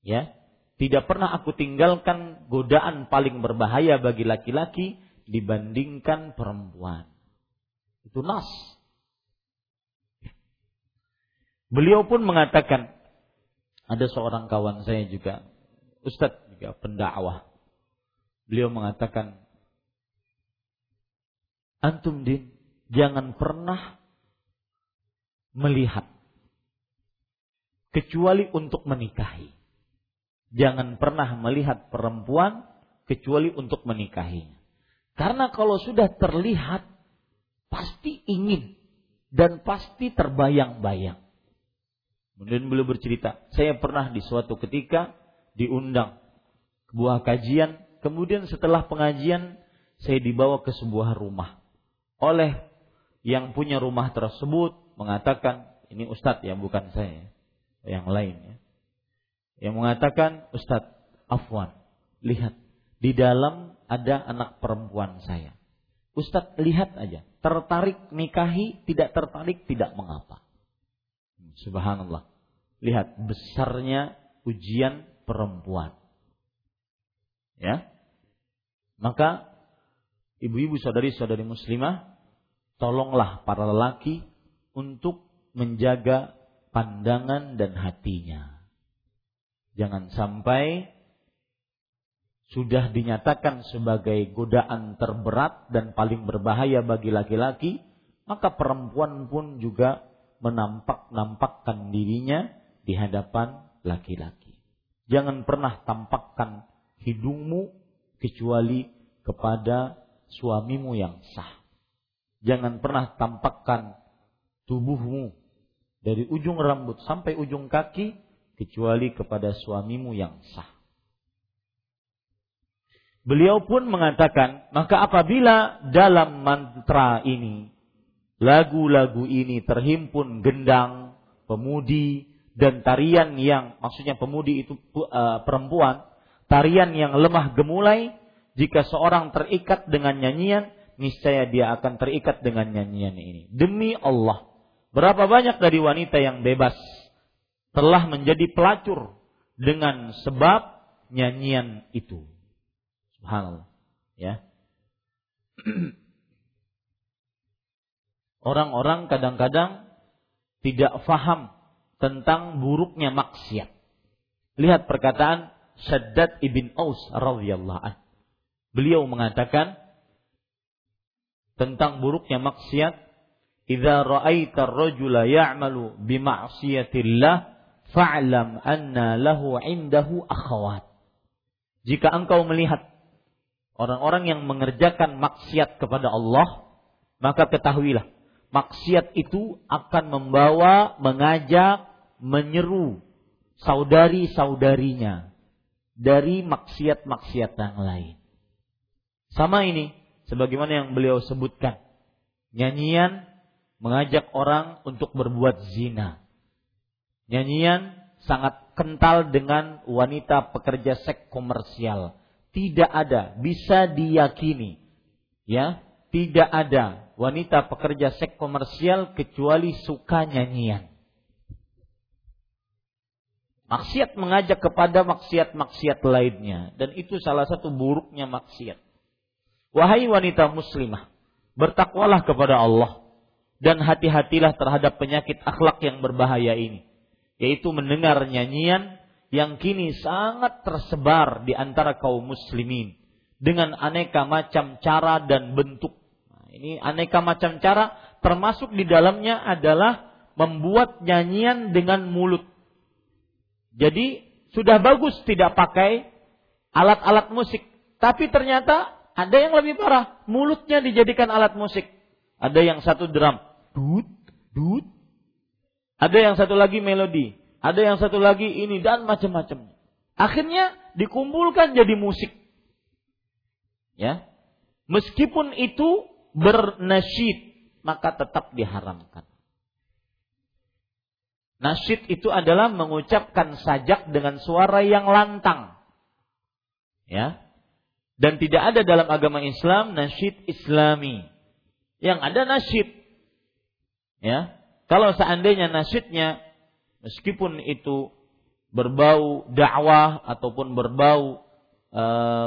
Ya, tidak pernah aku tinggalkan godaan paling berbahaya bagi laki-laki dibandingkan perempuan. Itu nas. Beliau pun mengatakan, ada seorang kawan saya juga, Ustadz juga pendakwah. Beliau mengatakan, Antum din, jangan pernah melihat kecuali untuk menikahi jangan pernah melihat perempuan kecuali untuk menikahinya. Karena kalau sudah terlihat, pasti ingin dan pasti terbayang-bayang. Kemudian beliau bercerita, saya pernah di suatu ketika diundang sebuah kajian, kemudian setelah pengajian saya dibawa ke sebuah rumah oleh yang punya rumah tersebut mengatakan ini ustadz ya bukan saya yang lain ya yang mengatakan, Ustadz, Afwan, lihat, di dalam ada anak perempuan saya. Ustadz, lihat aja, tertarik nikahi, tidak tertarik, tidak mengapa. Subhanallah. Lihat besarnya ujian perempuan. Ya. Maka ibu-ibu saudari-saudari muslimah, tolonglah para lelaki untuk menjaga pandangan dan hatinya. Jangan sampai sudah dinyatakan sebagai godaan terberat dan paling berbahaya bagi laki-laki, maka perempuan pun juga menampak-nampakkan dirinya di hadapan laki-laki. Jangan pernah tampakkan hidungmu kecuali kepada suamimu yang sah. Jangan pernah tampakkan tubuhmu dari ujung rambut sampai ujung kaki kecuali kepada suamimu yang sah. Beliau pun mengatakan, maka apabila dalam mantra ini, lagu-lagu ini terhimpun gendang, pemudi, dan tarian yang, maksudnya pemudi itu uh, perempuan, tarian yang lemah gemulai, jika seorang terikat dengan nyanyian, niscaya dia akan terikat dengan nyanyian ini. Demi Allah, berapa banyak dari wanita yang bebas telah menjadi pelacur dengan sebab nyanyian itu. Subhanallah. Ya. Orang-orang kadang-kadang tidak faham tentang buruknya maksiat. Lihat perkataan Shaddad ibn Aus radhiyallahu an. Beliau mengatakan tentang buruknya maksiat, "Idza ra'aita ar-rajula ya'malu bi ma'siyatillah fa'lam anna lahu 'indahu akhawat." Jika engkau melihat orang-orang yang mengerjakan maksiat kepada Allah, maka ketahuilah maksiat itu akan membawa, mengajak, menyeru saudari-saudarinya dari maksiat-maksiat yang lain. Sama ini, sebagaimana yang beliau sebutkan. Nyanyian mengajak orang untuk berbuat zina. Nyanyian sangat kental dengan wanita pekerja seks komersial tidak ada bisa diyakini ya tidak ada wanita pekerja seks komersial kecuali suka nyanyian maksiat mengajak kepada maksiat-maksiat lainnya. Dan itu salah satu buruknya maksiat. Wahai wanita muslimah bertakwalah kepada Allah. Dan hati-hatilah terhadap penyakit akhlak yang berbahaya ini. Yaitu mendengar nyanyian yang kini sangat tersebar di antara kaum muslimin. Dengan aneka macam cara dan bentuk. Nah, ini aneka macam cara termasuk di dalamnya adalah membuat nyanyian dengan mulut. Jadi sudah bagus tidak pakai alat-alat musik, tapi ternyata ada yang lebih parah, mulutnya dijadikan alat musik. Ada yang satu drum, dut, dut. Ada yang satu lagi melodi, ada yang satu lagi ini dan macam-macam. Akhirnya dikumpulkan jadi musik. Ya. Meskipun itu bernasyid, maka tetap diharamkan. Nasyid itu adalah mengucapkan sajak dengan suara yang lantang. Ya. Dan tidak ada dalam agama Islam nasyid Islami. Yang ada nasyid. Ya. Kalau seandainya nasyidnya meskipun itu berbau dakwah ataupun berbau e,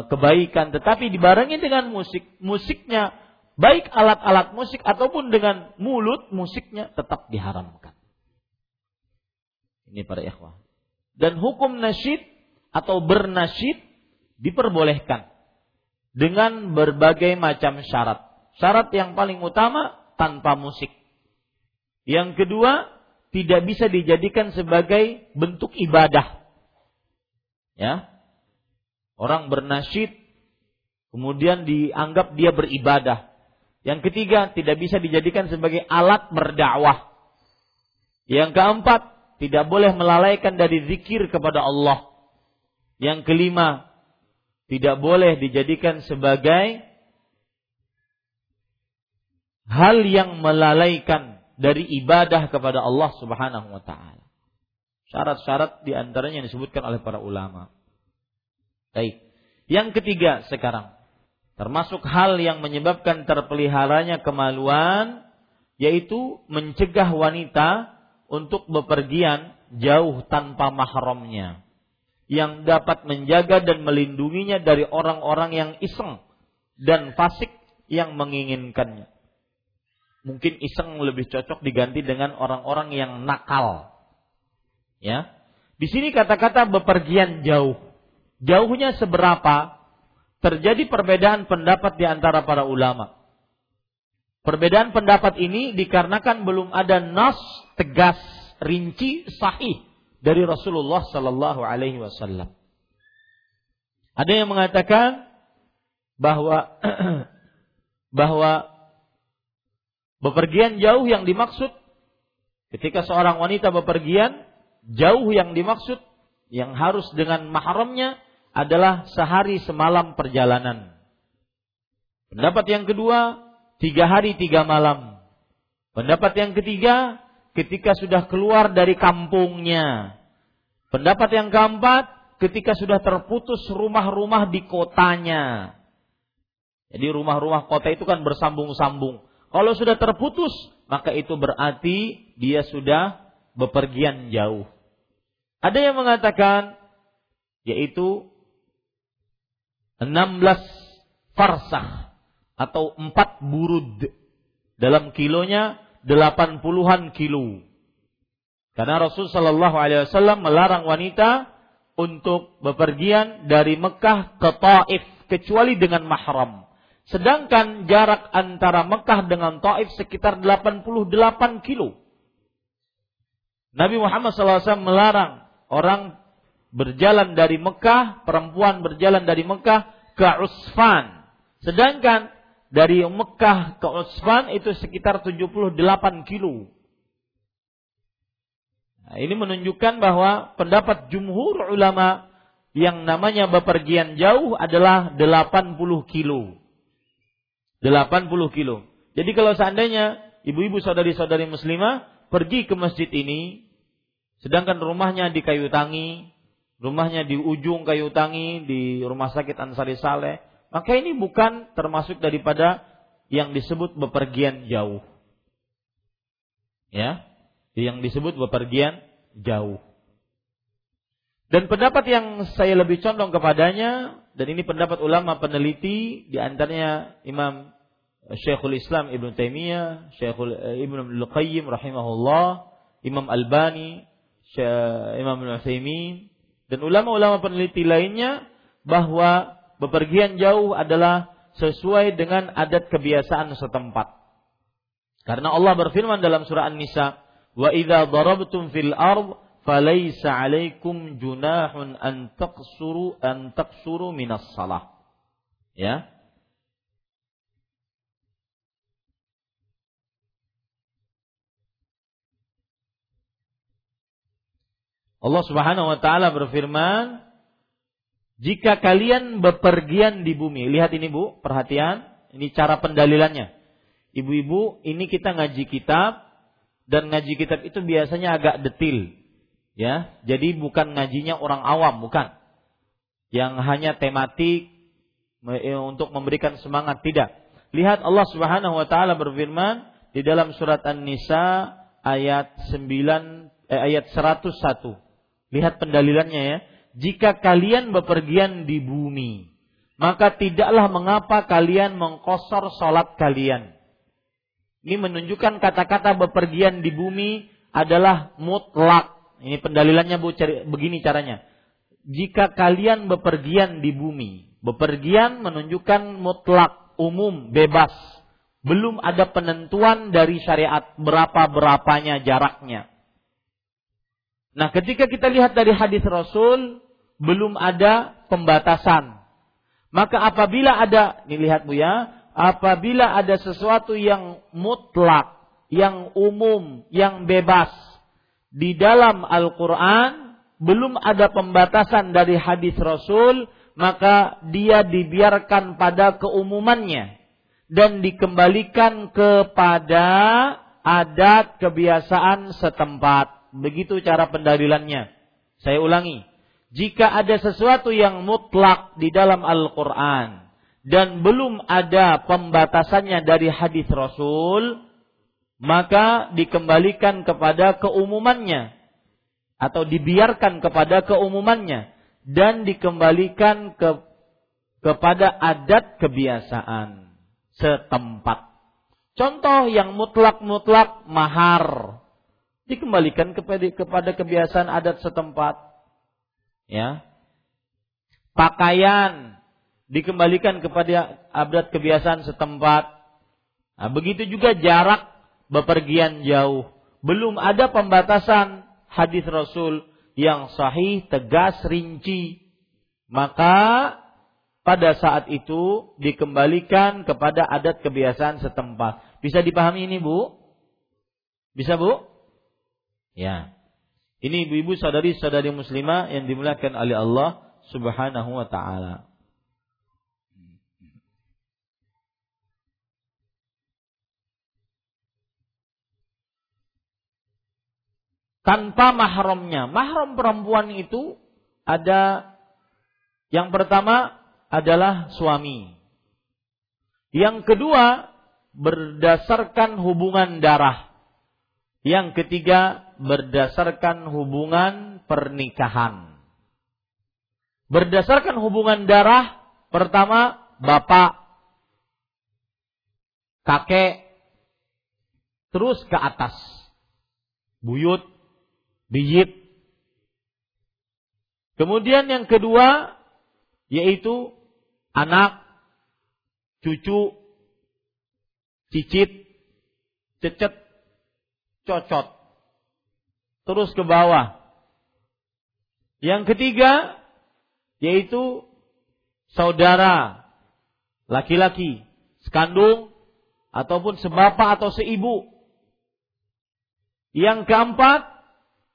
kebaikan tetapi dibarengi dengan musik musiknya baik alat-alat musik ataupun dengan mulut musiknya tetap diharamkan ini para ikhwah dan hukum nasyid atau bernasyid diperbolehkan dengan berbagai macam syarat syarat yang paling utama tanpa musik yang kedua tidak bisa dijadikan sebagai bentuk ibadah. Ya. Orang bernasyid kemudian dianggap dia beribadah. Yang ketiga, tidak bisa dijadikan sebagai alat berdakwah. Yang keempat, tidak boleh melalaikan dari zikir kepada Allah. Yang kelima, tidak boleh dijadikan sebagai hal yang melalaikan dari ibadah kepada Allah Subhanahu wa taala. Syarat-syarat di antaranya yang disebutkan oleh para ulama. Baik. Yang ketiga sekarang termasuk hal yang menyebabkan terpeliharanya kemaluan yaitu mencegah wanita untuk bepergian jauh tanpa mahramnya yang dapat menjaga dan melindunginya dari orang-orang yang iseng dan fasik yang menginginkannya mungkin iseng lebih cocok diganti dengan orang-orang yang nakal. Ya. Di sini kata-kata bepergian jauh. Jauhnya seberapa? Terjadi perbedaan pendapat di antara para ulama. Perbedaan pendapat ini dikarenakan belum ada nas tegas, rinci, sahih dari Rasulullah Sallallahu Alaihi Wasallam. Ada yang mengatakan bahwa bahwa Bepergian jauh yang dimaksud ketika seorang wanita bepergian jauh yang dimaksud yang harus dengan mahramnya adalah sehari semalam perjalanan. Pendapat yang kedua, tiga hari tiga malam. Pendapat yang ketiga, ketika sudah keluar dari kampungnya. Pendapat yang keempat, ketika sudah terputus rumah-rumah di kotanya. Jadi rumah-rumah kota itu kan bersambung-sambung. Kalau sudah terputus, maka itu berarti dia sudah bepergian jauh. Ada yang mengatakan yaitu 16 farsah atau 4 burud. Dalam kilonya 80-an kilo. Karena Rasul Shallallahu Alaihi Wasallam melarang wanita untuk bepergian dari Mekah ke Taif kecuali dengan mahram. Sedangkan jarak antara Mekah dengan Taif sekitar 88 kilo. Nabi Muhammad SAW melarang orang berjalan dari Mekah, perempuan berjalan dari Mekah ke Usfan. Sedangkan dari Mekah ke Usfan itu sekitar 78 kilo. Nah, ini menunjukkan bahwa pendapat jumhur ulama yang namanya bepergian jauh adalah 80 kilo. 80 kilo. Jadi kalau seandainya ibu-ibu saudari-saudari muslimah pergi ke masjid ini Sedangkan rumahnya di Kayu Tangi, rumahnya di ujung Kayu Tangi di Rumah Sakit Ansari Saleh, maka ini bukan termasuk daripada yang disebut bepergian jauh. Ya, yang disebut bepergian jauh. Dan pendapat yang saya lebih condong kepadanya dan ini pendapat ulama peneliti di antaranya Imam Syekhul Islam Ibn Taimiyah, Syekhul eh, Ibn Al-Qayyim rahimahullah, Imam Albani Imam Al-Utsaimin dan ulama-ulama peneliti lainnya bahwa bepergian jauh adalah sesuai dengan adat kebiasaan setempat. Karena Allah berfirman dalam surah An-Nisa, "Wa idza darabtum fil ard falaysa 'alaikum junahun an taqsuru an taqsuru minas salah." Ya. Allah Subhanahu wa taala berfirman, "Jika kalian bepergian di bumi." Lihat ini Bu, perhatian, ini cara pendalilannya. Ibu-ibu, ini kita ngaji kitab dan ngaji kitab itu biasanya agak detil. Ya, jadi bukan ngajinya orang awam, bukan. Yang hanya tematik eh, untuk memberikan semangat tidak. Lihat Allah Subhanahu wa taala berfirman di dalam surat An-Nisa ayat 9 eh, ayat 101. Lihat pendalilannya ya. Jika kalian bepergian di bumi, maka tidaklah mengapa kalian mengkosor sholat kalian. Ini menunjukkan kata-kata bepergian di bumi adalah mutlak. Ini pendalilannya bu, begini caranya. Jika kalian bepergian di bumi, bepergian menunjukkan mutlak, umum, bebas. Belum ada penentuan dari syariat berapa-berapanya jaraknya. Nah, ketika kita lihat dari hadis Rasul, belum ada pembatasan. Maka apabila ada, ini lihat Bu ya, apabila ada sesuatu yang mutlak, yang umum, yang bebas di dalam Al-Qur'an, belum ada pembatasan dari hadis Rasul, maka dia dibiarkan pada keumumannya dan dikembalikan kepada adat kebiasaan setempat. Begitu cara pendalilannya. Saya ulangi. Jika ada sesuatu yang mutlak di dalam Al-Quran dan belum ada pembatasannya dari hadis Rasul, maka dikembalikan kepada keumumannya atau dibiarkan kepada keumumannya dan dikembalikan ke kepada adat kebiasaan setempat. Contoh yang mutlak-mutlak mahar dikembalikan kepada kepada kebiasaan adat setempat. Ya. Pakaian dikembalikan kepada adat kebiasaan setempat. Nah, begitu juga jarak bepergian jauh. Belum ada pembatasan hadis Rasul yang sahih, tegas, rinci. Maka pada saat itu dikembalikan kepada adat kebiasaan setempat. Bisa dipahami ini, Bu? Bisa, Bu? Ya. Ini ibu-ibu saudari-saudari muslimah yang dimuliakan oleh Allah Subhanahu wa taala. Tanpa mahramnya. Mahram perempuan itu ada yang pertama adalah suami. Yang kedua berdasarkan hubungan darah. Yang ketiga berdasarkan hubungan pernikahan. Berdasarkan hubungan darah, pertama bapak, kakek, terus ke atas. Buyut, biyit. Kemudian yang kedua yaitu anak, cucu, cicit, cecet, cocot. Terus ke bawah. Yang ketiga yaitu saudara laki-laki sekandung ataupun sebapak atau seibu. Yang keempat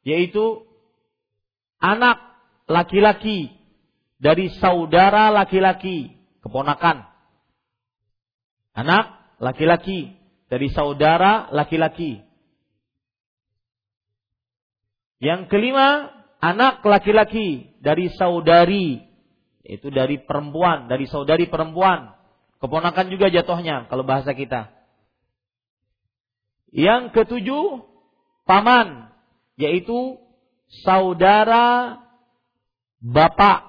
yaitu anak laki-laki dari saudara laki-laki, keponakan. Anak laki-laki dari saudara laki-laki. Yang kelima, anak laki-laki dari saudari, itu dari perempuan, dari saudari perempuan. Keponakan juga jatuhnya kalau bahasa kita. Yang ketujuh, paman, yaitu saudara bapak.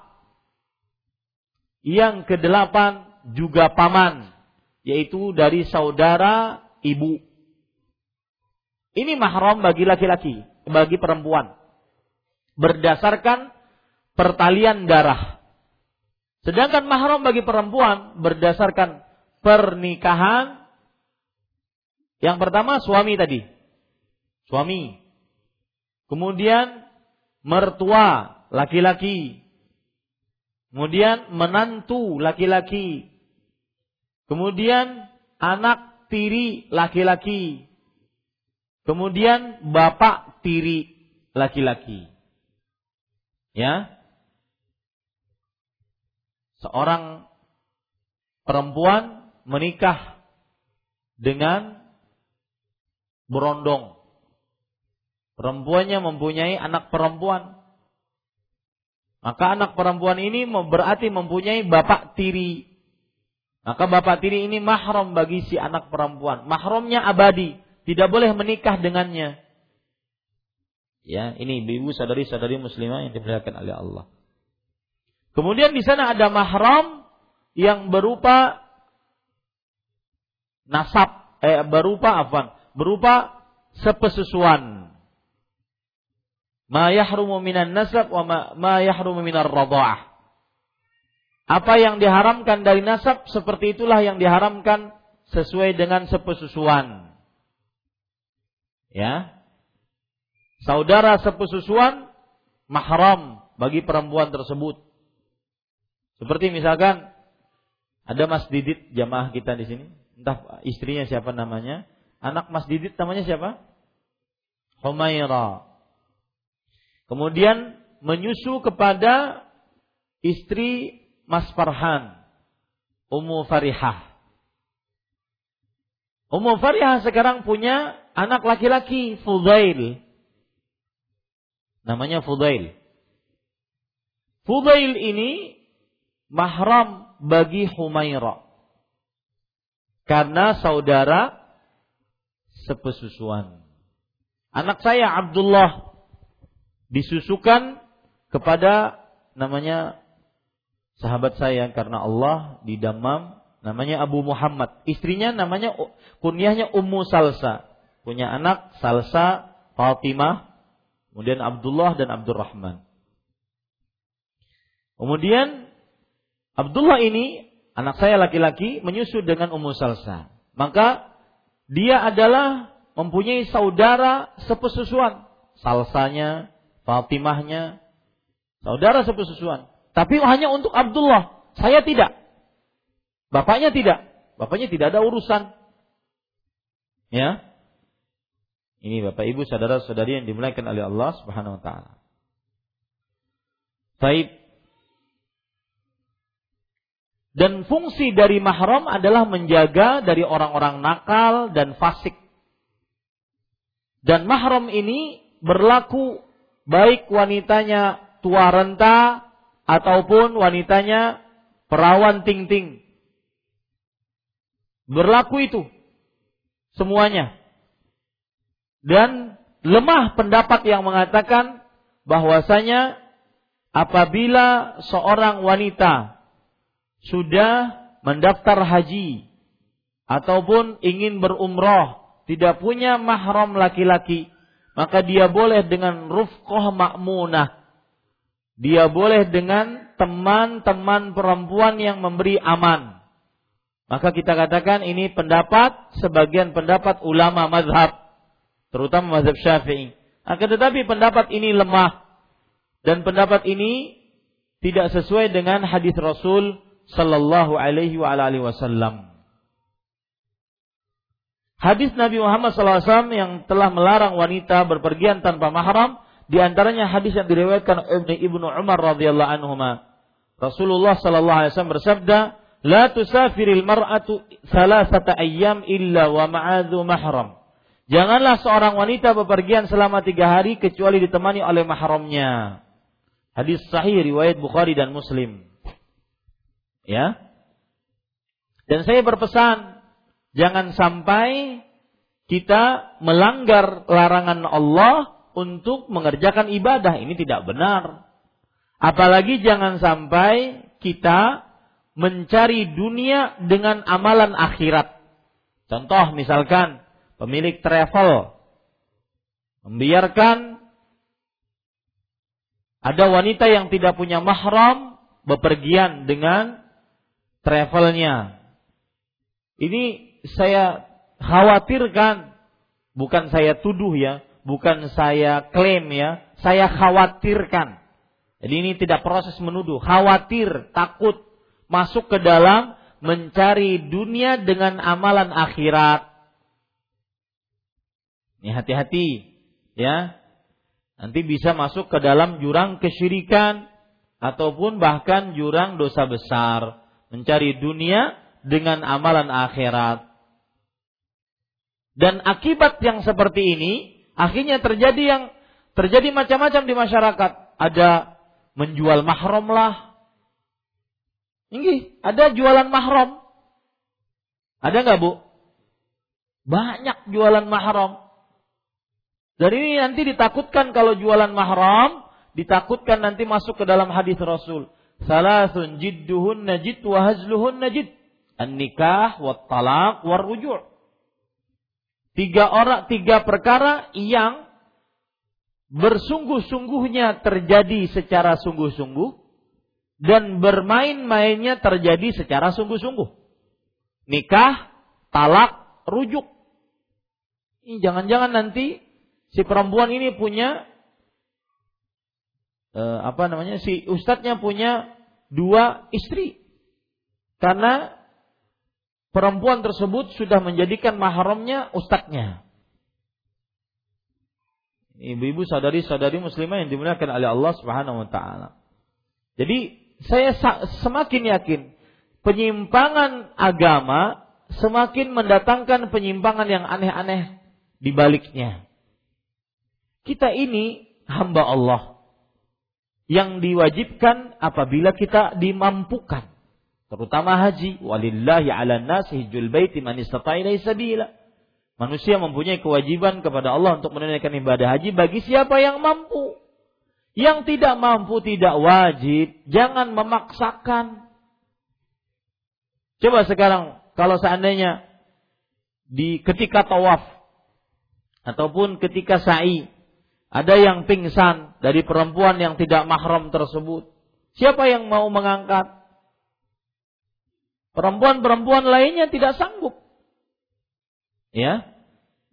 Yang kedelapan juga paman, yaitu dari saudara ibu. Ini mahram bagi laki-laki, bagi perempuan. Berdasarkan pertalian darah. Sedangkan mahram bagi perempuan berdasarkan pernikahan. Yang pertama suami tadi. Suami. Kemudian mertua laki-laki. Kemudian menantu laki-laki. Kemudian anak tiri laki-laki. Kemudian bapak tiri laki-laki. Ya. Seorang perempuan menikah dengan berondong. Perempuannya mempunyai anak perempuan. Maka anak perempuan ini berarti mempunyai bapak tiri. Maka bapak tiri ini mahram bagi si anak perempuan. Mahramnya abadi, tidak boleh menikah dengannya. Ya, ini ibu sadari-sadari muslimah yang dimuliakan oleh Allah. Kemudian di sana ada mahram yang berupa nasab, eh berupa apa? Berupa sepesusuan ma yahrumu minan nasab wa ma, ma yahrumu minar radha'ah. Apa yang diharamkan dari nasab seperti itulah yang diharamkan sesuai dengan sepesusuan. Ya. Saudara sepesusuan mahram bagi perempuan tersebut. Seperti misalkan ada Mas Didit jamaah kita di sini, entah istrinya siapa namanya, anak Mas Didit namanya siapa? Humaira. Kemudian menyusu kepada istri Mas Farhan, Ummu Farihah. Ummu Farihah sekarang punya anak laki-laki Fudail. Namanya Fudail. Fudail ini mahram bagi Humaira. Karena saudara sepesusuan. Anak saya Abdullah disusukan kepada namanya sahabat saya karena Allah di Damam namanya Abu Muhammad. Istrinya namanya kunyahnya Ummu Salsa. Punya anak Salsa Fatimah, kemudian Abdullah dan Abdurrahman. Kemudian Abdullah ini anak saya laki-laki menyusu dengan Ummu Salsa. Maka dia adalah mempunyai saudara sepesusuan. Salsanya, Fatimahnya, saudara sepesusuan. Tapi hanya untuk Abdullah. Saya tidak. Bapaknya tidak. Bapaknya tidak ada urusan. Ya. Ini Bapak Ibu saudara-saudari yang dimuliakan oleh Allah Subhanahu wa taala. Baik. Dan fungsi dari mahram adalah menjaga dari orang-orang nakal dan fasik. Dan mahram ini berlaku baik wanitanya tua renta ataupun wanitanya perawan ting-ting. Berlaku itu semuanya. Dan lemah pendapat yang mengatakan bahwasanya apabila seorang wanita sudah mendaftar haji ataupun ingin berumroh tidak punya mahram laki-laki maka dia boleh dengan rufqah makmunah dia boleh dengan teman-teman perempuan yang memberi aman. Maka kita katakan ini pendapat sebagian pendapat ulama mazhab terutama mazhab Syafi'i. Akan tetapi pendapat ini lemah dan pendapat ini tidak sesuai dengan hadis Rasul sallallahu alaihi wa alihi wasallam. Hadis Nabi Muhammad SAW yang telah melarang wanita berpergian tanpa mahram, di antaranya hadis yang diriwayatkan oleh Ibnu Umar radhiyallahu anhu. Rasulullah sallallahu alaihi wasallam bersabda, "La tusafiril mar'atu salasata ayyam illa wa ma'adhu mahram." Janganlah seorang wanita bepergian selama tiga hari kecuali ditemani oleh mahramnya. Hadis sahih riwayat Bukhari dan Muslim. Ya. Dan saya berpesan, jangan sampai kita melanggar larangan Allah untuk mengerjakan ibadah. Ini tidak benar. Apalagi jangan sampai kita mencari dunia dengan amalan akhirat. Contoh misalkan pemilik travel membiarkan ada wanita yang tidak punya mahram bepergian dengan travelnya. Ini saya khawatirkan, bukan saya tuduh ya, bukan saya klaim ya, saya khawatirkan. Jadi ini tidak proses menuduh, khawatir, takut masuk ke dalam mencari dunia dengan amalan akhirat. Ini hati-hati ya. Nanti bisa masuk ke dalam jurang kesyirikan ataupun bahkan jurang dosa besar, mencari dunia dengan amalan akhirat. Dan akibat yang seperti ini akhirnya terjadi yang terjadi macam-macam di masyarakat. Ada menjual mahram lah. Ini ada jualan mahram. Ada nggak bu? Banyak jualan mahram. Dan ini nanti ditakutkan kalau jualan mahram, ditakutkan nanti masuk ke dalam hadis Rasul. Salasun jidduhun najid wa hazluhun najid. An-nikah wa talak wa rujuk. Tiga orang, tiga perkara yang bersungguh-sungguhnya terjadi secara sungguh-sungguh dan bermain-mainnya terjadi secara sungguh-sungguh. Nikah, talak, rujuk. Ini jangan-jangan nanti si perempuan ini punya eh, apa namanya si ustadznya punya dua istri karena perempuan tersebut sudah menjadikan mahramnya ustadznya. Ibu-ibu saudari-saudari muslimah yang dimuliakan oleh Allah Subhanahu wa taala. Jadi saya semakin yakin penyimpangan agama semakin mendatangkan penyimpangan yang aneh-aneh di baliknya. Kita ini hamba Allah yang diwajibkan apabila kita dimampukan terutama haji. Walillahi ala nasi hijjul baiti man sabila. Manusia mempunyai kewajiban kepada Allah untuk menunaikan ibadah haji bagi siapa yang mampu. Yang tidak mampu tidak wajib. Jangan memaksakan. Coba sekarang kalau seandainya di ketika tawaf ataupun ketika sa'i ada yang pingsan dari perempuan yang tidak mahram tersebut. Siapa yang mau mengangkat? Perempuan-perempuan lainnya tidak sanggup. Ya.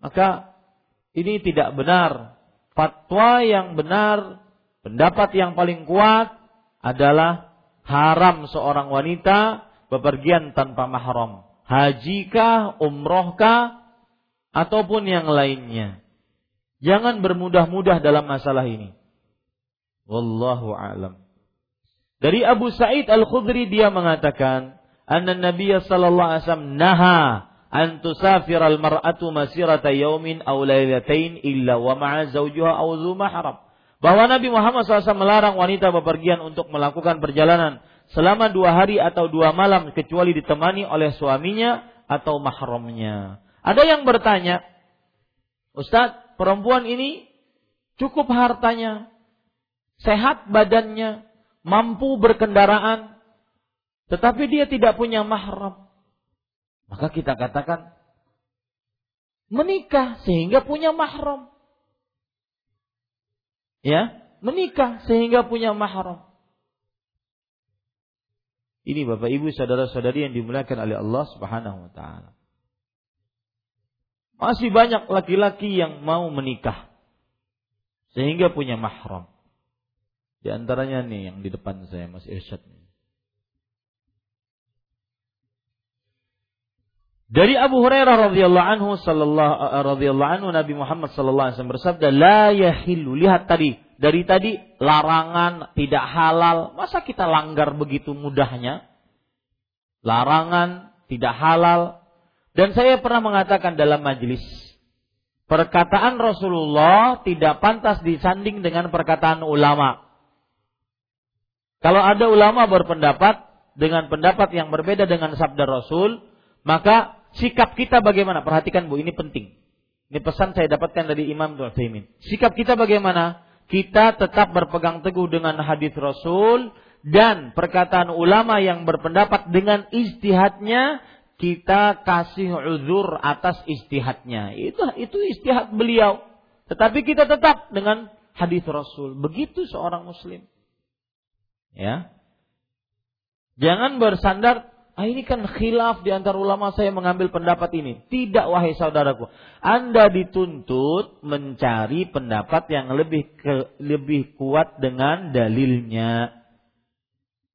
Maka ini tidak benar. Fatwa yang benar, pendapat yang paling kuat adalah haram seorang wanita bepergian tanpa mahram. Hajikah, umrohkah, ataupun yang lainnya. Jangan bermudah-mudah dalam masalah ini. Wallahu a'lam. Dari Abu Sa'id Al-Khudri dia mengatakan, "Anna Nabi sallallahu alaihi wasallam naha an tusafir al-mar'atu masirata yaumin aw illa wa ma'a zawjiha aw mahram." Bahwa Nabi Muhammad SAW melarang wanita bepergian untuk melakukan perjalanan selama dua hari atau dua malam kecuali ditemani oleh suaminya atau mahramnya. Ada yang bertanya, Ustadz, perempuan ini cukup hartanya, sehat badannya, mampu berkendaraan, tetapi dia tidak punya mahram. Maka kita katakan menikah sehingga punya mahram. Ya, menikah sehingga punya mahram. Ini Bapak Ibu saudara-saudari yang dimuliakan oleh Allah Subhanahu wa taala. Masih banyak laki-laki yang mau menikah sehingga punya mahram. Di antaranya nih yang di depan saya Mas Irsyad. Dari Abu Hurairah radhiyallahu anhu sallallahu eh, radhiyallahu anhu Nabi Muhammad sallallahu alaihi wasallam bersabda la yahillu lihat tadi dari tadi larangan tidak halal masa kita langgar begitu mudahnya larangan tidak halal dan saya pernah mengatakan dalam majelis perkataan Rasulullah tidak pantas disanding dengan perkataan ulama kalau ada ulama berpendapat dengan pendapat yang berbeda dengan sabda Rasul, maka sikap kita bagaimana? Perhatikan Bu, ini penting. Ini pesan saya dapatkan dari Imam Taimin. Sikap kita bagaimana? Kita tetap berpegang teguh dengan hadis Rasul dan perkataan ulama yang berpendapat dengan istihadnya kita kasih uzur atas istihadnya. Itu itu istihad beliau. Tetapi kita tetap dengan hadis Rasul. Begitu seorang muslim. Ya. Jangan bersandar, ah ini kan khilaf di antara ulama saya mengambil pendapat ini. Tidak wahai saudaraku. Anda dituntut mencari pendapat yang lebih ke, lebih kuat dengan dalilnya.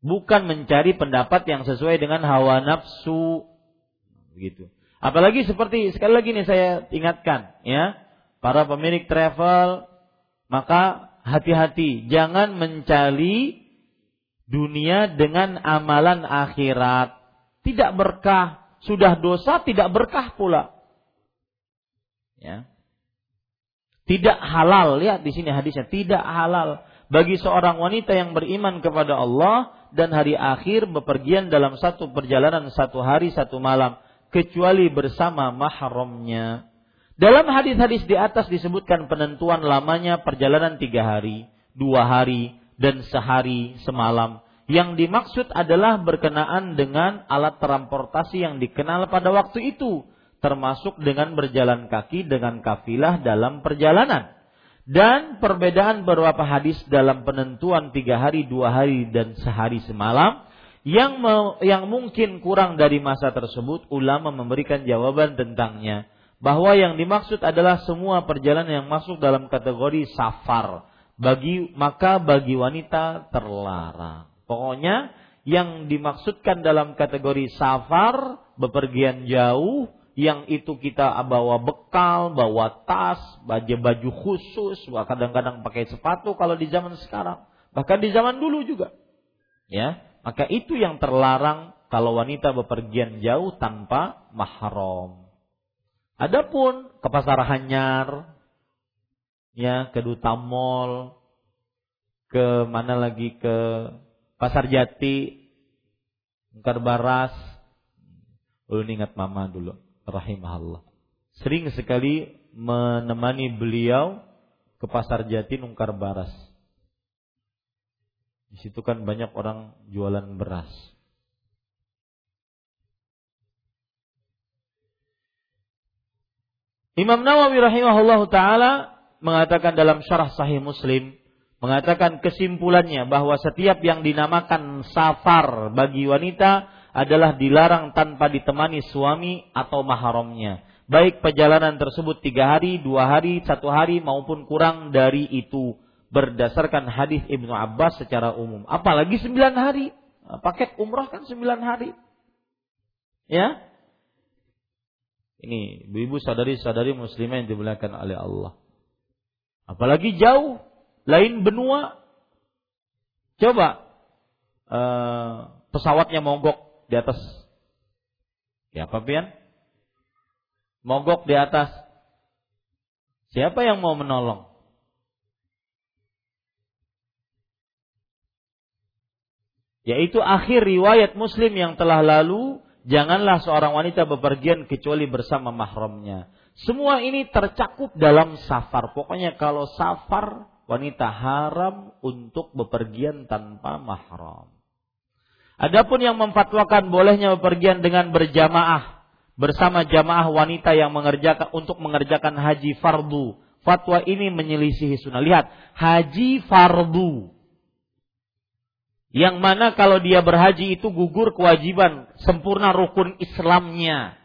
Bukan mencari pendapat yang sesuai dengan hawa nafsu. Begitu. Apalagi seperti sekali lagi nih saya ingatkan ya, para pemilik travel maka hati-hati jangan mencari dunia dengan amalan akhirat. Tidak berkah, sudah dosa tidak berkah pula. Ya. Tidak halal, lihat di sini hadisnya, tidak halal bagi seorang wanita yang beriman kepada Allah dan hari akhir bepergian dalam satu perjalanan satu hari satu malam kecuali bersama mahramnya. Dalam hadis-hadis di atas disebutkan penentuan lamanya perjalanan tiga hari, dua hari, dan sehari semalam. Yang dimaksud adalah berkenaan dengan alat transportasi yang dikenal pada waktu itu, termasuk dengan berjalan kaki dengan kafilah dalam perjalanan. Dan perbedaan beberapa hadis dalam penentuan tiga hari, dua hari, dan sehari semalam yang yang mungkin kurang dari masa tersebut, ulama memberikan jawaban tentangnya bahwa yang dimaksud adalah semua perjalanan yang masuk dalam kategori safar bagi maka bagi wanita terlarang. Pokoknya yang dimaksudkan dalam kategori safar, bepergian jauh, yang itu kita bawa bekal, bawa tas, baju baju khusus, kadang-kadang pakai sepatu kalau di zaman sekarang, bahkan di zaman dulu juga. Ya, maka itu yang terlarang kalau wanita bepergian jauh tanpa mahram. Adapun ke pasar Hanyar, ya ke Duta Mall, ke mana lagi ke Pasar Jati, Mungkar Baras. Ulun ingat mama dulu, rahimahullah. Sering sekali menemani beliau ke Pasar Jati Nungkar Baras. Di situ kan banyak orang jualan beras. Imam Nawawi rahimahullah taala mengatakan dalam syarah sahih Muslim mengatakan kesimpulannya bahwa setiap yang dinamakan safar bagi wanita adalah dilarang tanpa ditemani suami atau mahramnya. Baik perjalanan tersebut tiga hari, dua hari, satu hari maupun kurang dari itu berdasarkan hadis Ibnu Abbas secara umum. Apalagi sembilan hari. Paket umrah kan sembilan hari. Ya. Ini ibu-ibu sadari-sadari muslimah yang dimuliakan oleh Allah. Apalagi jauh, lain benua. Coba uh, pesawatnya mogok di atas. Ya pian? Mogok di atas. Siapa yang mau menolong? Yaitu akhir riwayat Muslim yang telah lalu, janganlah seorang wanita bepergian kecuali bersama mahramnya. Semua ini tercakup dalam safar. Pokoknya kalau safar, wanita haram untuk bepergian tanpa mahram. Adapun yang memfatwakan bolehnya bepergian dengan berjamaah bersama jamaah wanita yang mengerjakan untuk mengerjakan haji fardu. Fatwa ini menyelisihi sunnah. Lihat, haji fardu yang mana kalau dia berhaji itu gugur kewajiban sempurna rukun Islamnya.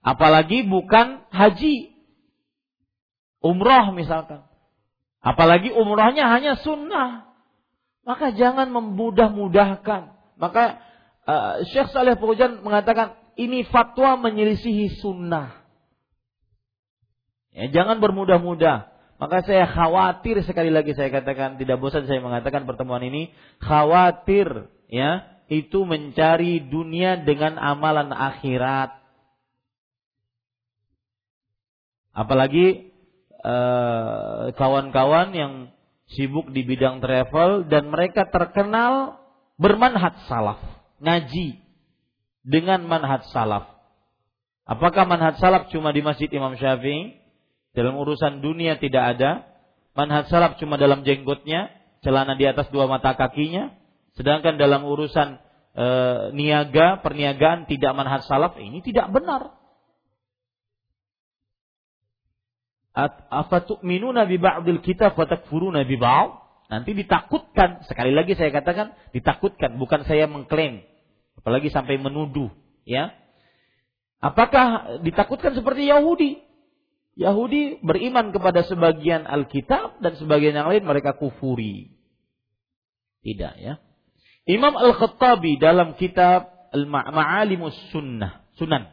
Apalagi bukan haji. Umroh misalkan. Apalagi umrohnya hanya sunnah. Maka jangan memudah-mudahkan. Maka uh, Syekh Saleh Fauzan mengatakan ini fatwa menyelisihi sunnah. Ya, jangan bermudah-mudah. Maka saya khawatir sekali lagi saya katakan tidak bosan saya mengatakan pertemuan ini khawatir ya itu mencari dunia dengan amalan akhirat. Apalagi eh, kawan-kawan yang sibuk di bidang travel dan mereka terkenal bermanhat salaf, ngaji dengan manhat salaf. Apakah manhat salaf cuma di Masjid Imam Syafi'i? Dalam urusan dunia tidak ada. Manhaj salaf cuma dalam jenggotnya, celana di atas dua mata kakinya. Sedangkan dalam urusan e, niaga, perniagaan tidak manhaj salaf, ini tidak benar. Afatu'minuna bi ba'dil kitab wa takfuruna bi ba'd? Nanti ditakutkan. Sekali lagi saya katakan ditakutkan, bukan saya mengklaim. Apalagi sampai menuduh, ya. Apakah ditakutkan seperti Yahudi? Yahudi beriman kepada sebagian Alkitab dan sebagian yang lain mereka kufuri. Tidak ya. Imam Al-Khattabi dalam kitab Al-Ma'alimus Sunnah, Sunan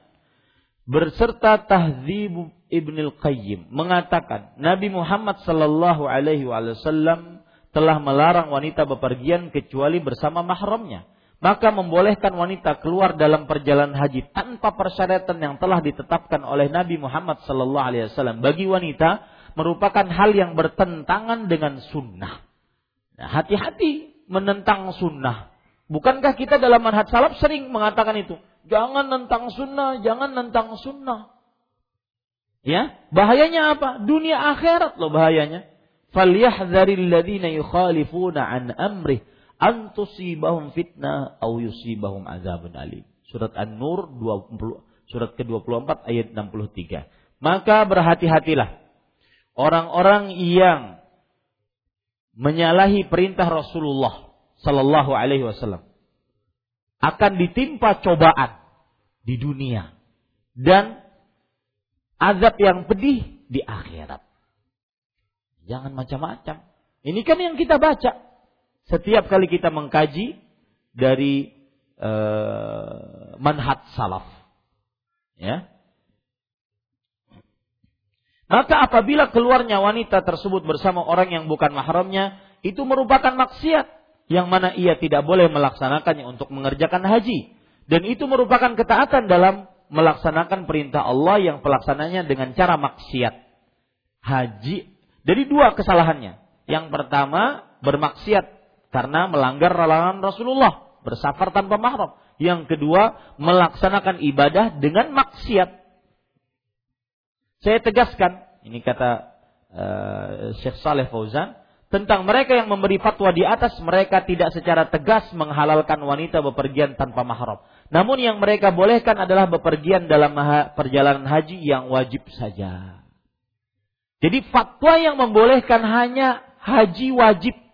berserta Tahdzib Ibn Al-Qayyim mengatakan Nabi Muhammad sallallahu alaihi wasallam telah melarang wanita bepergian kecuali bersama mahramnya maka membolehkan wanita keluar dalam perjalanan haji tanpa persyaratan yang telah ditetapkan oleh Nabi Muhammad sallallahu alaihi wasallam bagi wanita merupakan hal yang bertentangan dengan sunnah. Nah, hati-hati menentang sunnah. Bukankah kita dalam manhaj salaf sering mengatakan itu? Jangan nentang sunnah, jangan nentang sunnah. Ya, bahayanya apa? Dunia akhirat loh bahayanya. Falyahdharil ladzina yukhalifuna an amrih antusibahum fitnah au yusibahum azabun alim. Surat An-Nur 20 surat ke-24 ayat 63. Maka berhati-hatilah orang-orang yang menyalahi perintah Rasulullah sallallahu alaihi wasallam akan ditimpa cobaan di dunia dan azab yang pedih di akhirat. Jangan macam-macam. Ini kan yang kita baca setiap kali kita mengkaji dari uh, manhat salaf. Ya. Maka apabila keluarnya wanita tersebut bersama orang yang bukan mahramnya, itu merupakan maksiat yang mana ia tidak boleh melaksanakannya untuk mengerjakan haji. Dan itu merupakan ketaatan dalam melaksanakan perintah Allah yang pelaksananya dengan cara maksiat. Haji. Jadi dua kesalahannya. Yang pertama bermaksiat karena melanggar larangan Rasulullah bersafar tanpa mahram. Yang kedua, melaksanakan ibadah dengan maksiat. Saya tegaskan, ini kata uh, Syekh Saleh Fauzan, tentang mereka yang memberi fatwa di atas, mereka tidak secara tegas menghalalkan wanita bepergian tanpa mahram. Namun yang mereka bolehkan adalah bepergian dalam perjalanan haji yang wajib saja. Jadi fatwa yang membolehkan hanya haji wajib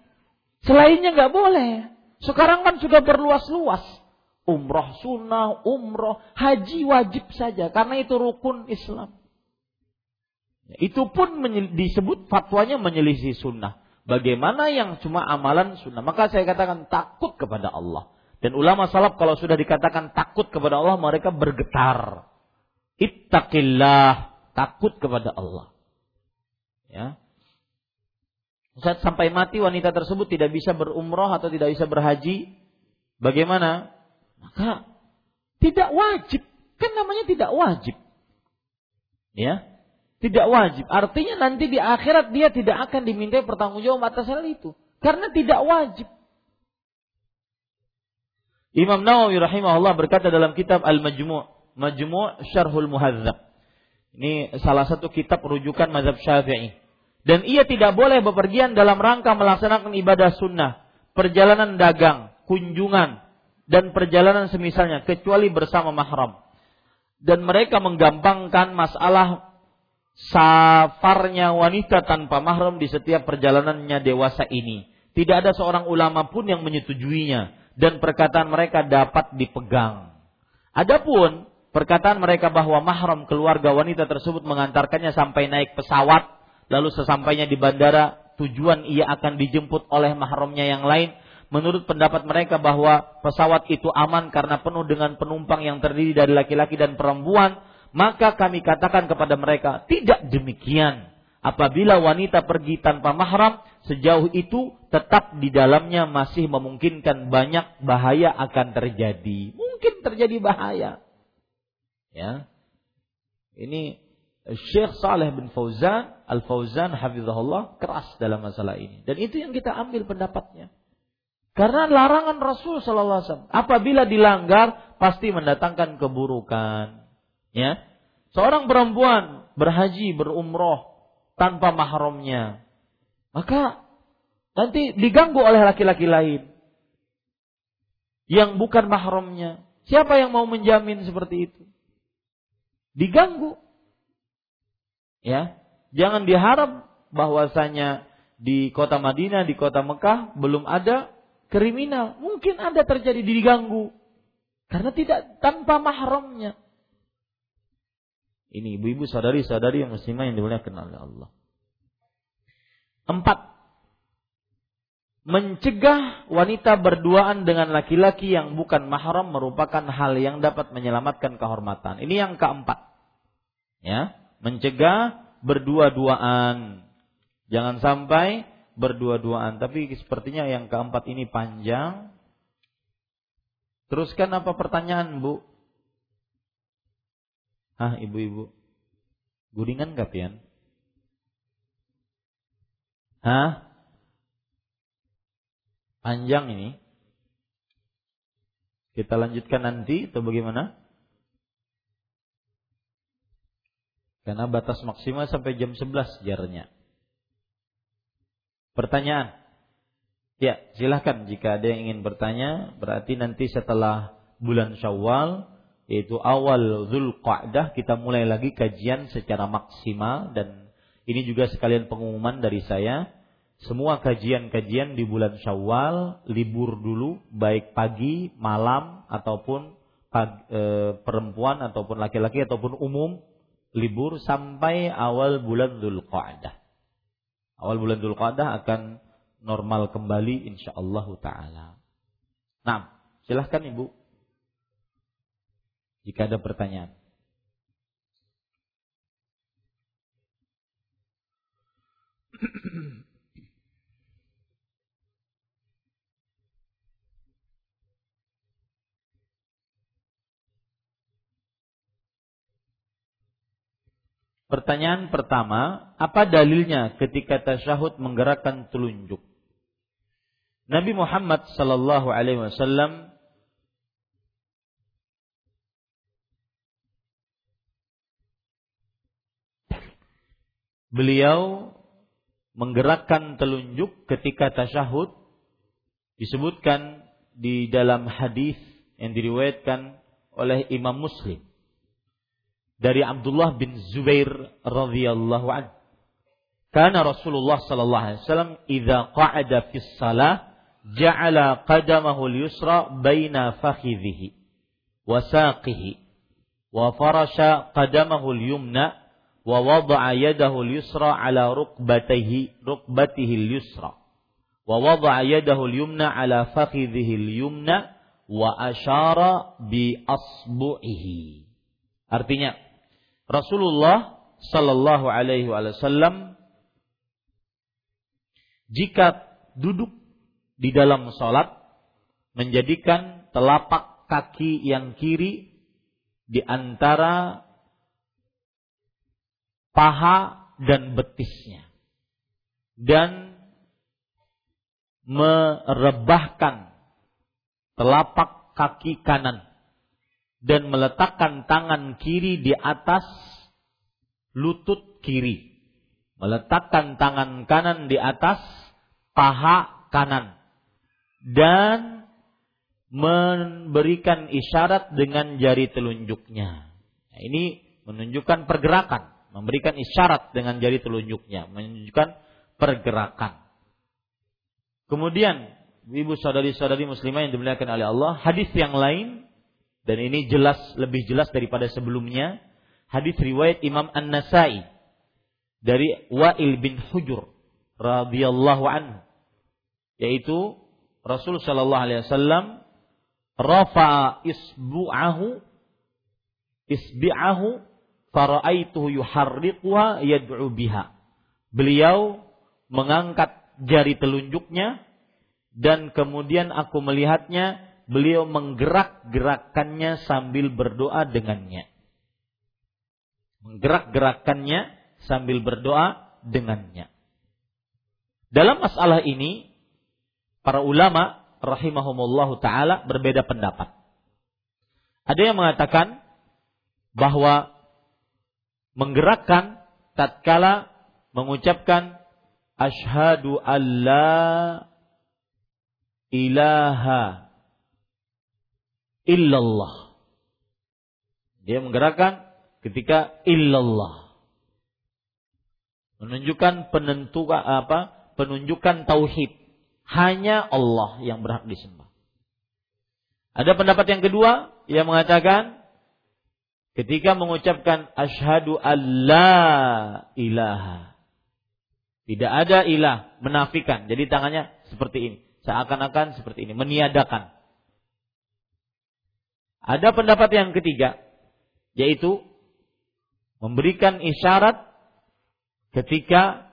Selainnya nggak boleh. Sekarang kan sudah berluas-luas. Umroh sunnah, umroh, haji wajib saja. Karena itu rukun Islam. Itu pun disebut fatwanya menyelisih sunnah. Bagaimana yang cuma amalan sunnah. Maka saya katakan takut kepada Allah. Dan ulama salaf kalau sudah dikatakan takut kepada Allah mereka bergetar. Ittaqillah. Takut kepada Allah. Ya. Saat sampai mati wanita tersebut tidak bisa berumroh atau tidak bisa berhaji, bagaimana? Maka tidak wajib. Kan namanya tidak wajib. Ya, tidak wajib. Artinya nanti di akhirat dia tidak akan dimintai pertanggungjawab atas hal itu. Karena tidak wajib. Imam Nawawi rahimahullah berkata dalam kitab Al-Majmu' Majmu' Syarhul Muhadzab. Ini salah satu kitab rujukan mazhab Syafi'i. Dan ia tidak boleh bepergian dalam rangka melaksanakan ibadah sunnah, perjalanan dagang, kunjungan, dan perjalanan semisalnya kecuali bersama mahram. Dan mereka menggampangkan masalah safarnya wanita tanpa mahram di setiap perjalanannya dewasa ini. Tidak ada seorang ulama pun yang menyetujuinya dan perkataan mereka dapat dipegang. Adapun perkataan mereka bahwa mahram keluarga wanita tersebut mengantarkannya sampai naik pesawat, lalu sesampainya di bandara tujuan ia akan dijemput oleh mahramnya yang lain, menurut pendapat mereka bahwa pesawat itu aman karena penuh dengan penumpang yang terdiri dari laki-laki dan perempuan, maka kami katakan kepada mereka, tidak demikian. Apabila wanita pergi tanpa mahram, sejauh itu tetap di dalamnya masih memungkinkan banyak bahaya akan terjadi. Mungkin terjadi bahaya. Ya. Ini Syekh Saleh bin Fauzan, Al-Fauzan hafizahullah keras dalam masalah ini. Dan itu yang kita ambil pendapatnya. Karena larangan Rasul Sallallahu Alaihi Wasallam apabila dilanggar pasti mendatangkan keburukan. Ya, seorang perempuan berhaji berumroh tanpa mahramnya, maka nanti diganggu oleh laki-laki lain yang bukan mahramnya. Siapa yang mau menjamin seperti itu? Diganggu. Ya, jangan diharap bahwasanya di kota Madinah, di kota Mekah belum ada kriminal. Mungkin ada terjadi diganggu. Karena tidak tanpa mahramnya. Ini ibu-ibu sadari-sadari yang muslimah yang dimuliakan oleh Allah. Empat. Mencegah wanita berduaan dengan laki-laki yang bukan mahram merupakan hal yang dapat menyelamatkan kehormatan. Ini yang keempat. Ya, mencegah berdua-duaan. Jangan sampai berdua-duaan. Tapi sepertinya yang keempat ini panjang. Teruskan apa pertanyaan, Bu? Hah, ibu-ibu? Gudingan gak, Pian? Hah? Panjang ini. Kita lanjutkan nanti atau bagaimana? Karena batas maksimal sampai jam 11 jarnya. Pertanyaan? Ya, silahkan jika ada yang ingin bertanya. Berarti nanti setelah bulan Syawal, yaitu awal Zulqa'dah, kita mulai lagi kajian secara maksimal dan ini juga sekalian pengumuman dari saya. Semua kajian-kajian di bulan Syawal libur dulu, baik pagi, malam ataupun pagi, e, perempuan ataupun laki-laki ataupun umum libur sampai awal bulan Zulqa'dah awal bulan Dzulqa'dah akan normal kembali insyaallah taala. Nah, silahkan Ibu. Jika ada pertanyaan. Pertanyaan pertama, apa dalilnya ketika tasyahud menggerakkan telunjuk? Nabi Muhammad sallallahu alaihi wasallam beliau menggerakkan telunjuk ketika tasyahud disebutkan di dalam hadis yang diriwayatkan oleh Imam Muslim dari Abdullah bin Zubair radhiyallahu an. Karena Rasulullah sallallahu alaihi wasallam idza qa'ada fi shalah ja'ala qadamahu al-yusra baina fakhidhihi wa saqihi wa farasha qadamahu al-yumna wa wada'a yadahu al-yusra ala rukbatihi rukbatihi al-yusra wa wada'a yadahu al-yumna ala fakhidhihi al-yumna wa ashara bi asbu'ihi artinya Rasulullah Sallallahu Alaihi Wasallam jika duduk di dalam sholat menjadikan telapak kaki yang kiri di antara paha dan betisnya dan merebahkan telapak kaki kanan dan meletakkan tangan kiri di atas lutut kiri meletakkan tangan kanan di atas paha kanan dan memberikan isyarat dengan jari telunjuknya. Nah, ini menunjukkan pergerakan, memberikan isyarat dengan jari telunjuknya, menunjukkan pergerakan. Kemudian, ibu saudari-saudari muslimah yang dimuliakan oleh Allah, hadis yang lain dan ini jelas lebih jelas daripada sebelumnya, hadis riwayat Imam An-Nasai dari Wa'il bin Hujur radhiyallahu anhu yaitu Rasul sallallahu alaihi wasallam rafa isbu'ahu isbi'ahu faraaituhu yuharriquha yad'u biha. Beliau mengangkat jari telunjuknya dan kemudian aku melihatnya beliau menggerak-gerakannya sambil berdoa dengannya. Menggerak-gerakannya sambil berdoa dengannya. Dalam masalah ini para ulama rahimahumullahu taala berbeda pendapat. Ada yang mengatakan bahwa menggerakkan tatkala mengucapkan asyhadu alla ilaha illallah. Dia menggerakkan ketika illallah. Menunjukkan penentuan apa? Penunjukan tauhid hanya Allah yang berhak disembah. Ada pendapat yang kedua yang mengatakan ketika mengucapkan asyhadu alla ilaha tidak ada ilah menafikan. Jadi tangannya seperti ini, seakan-akan seperti ini, meniadakan. Ada pendapat yang ketiga yaitu memberikan isyarat ketika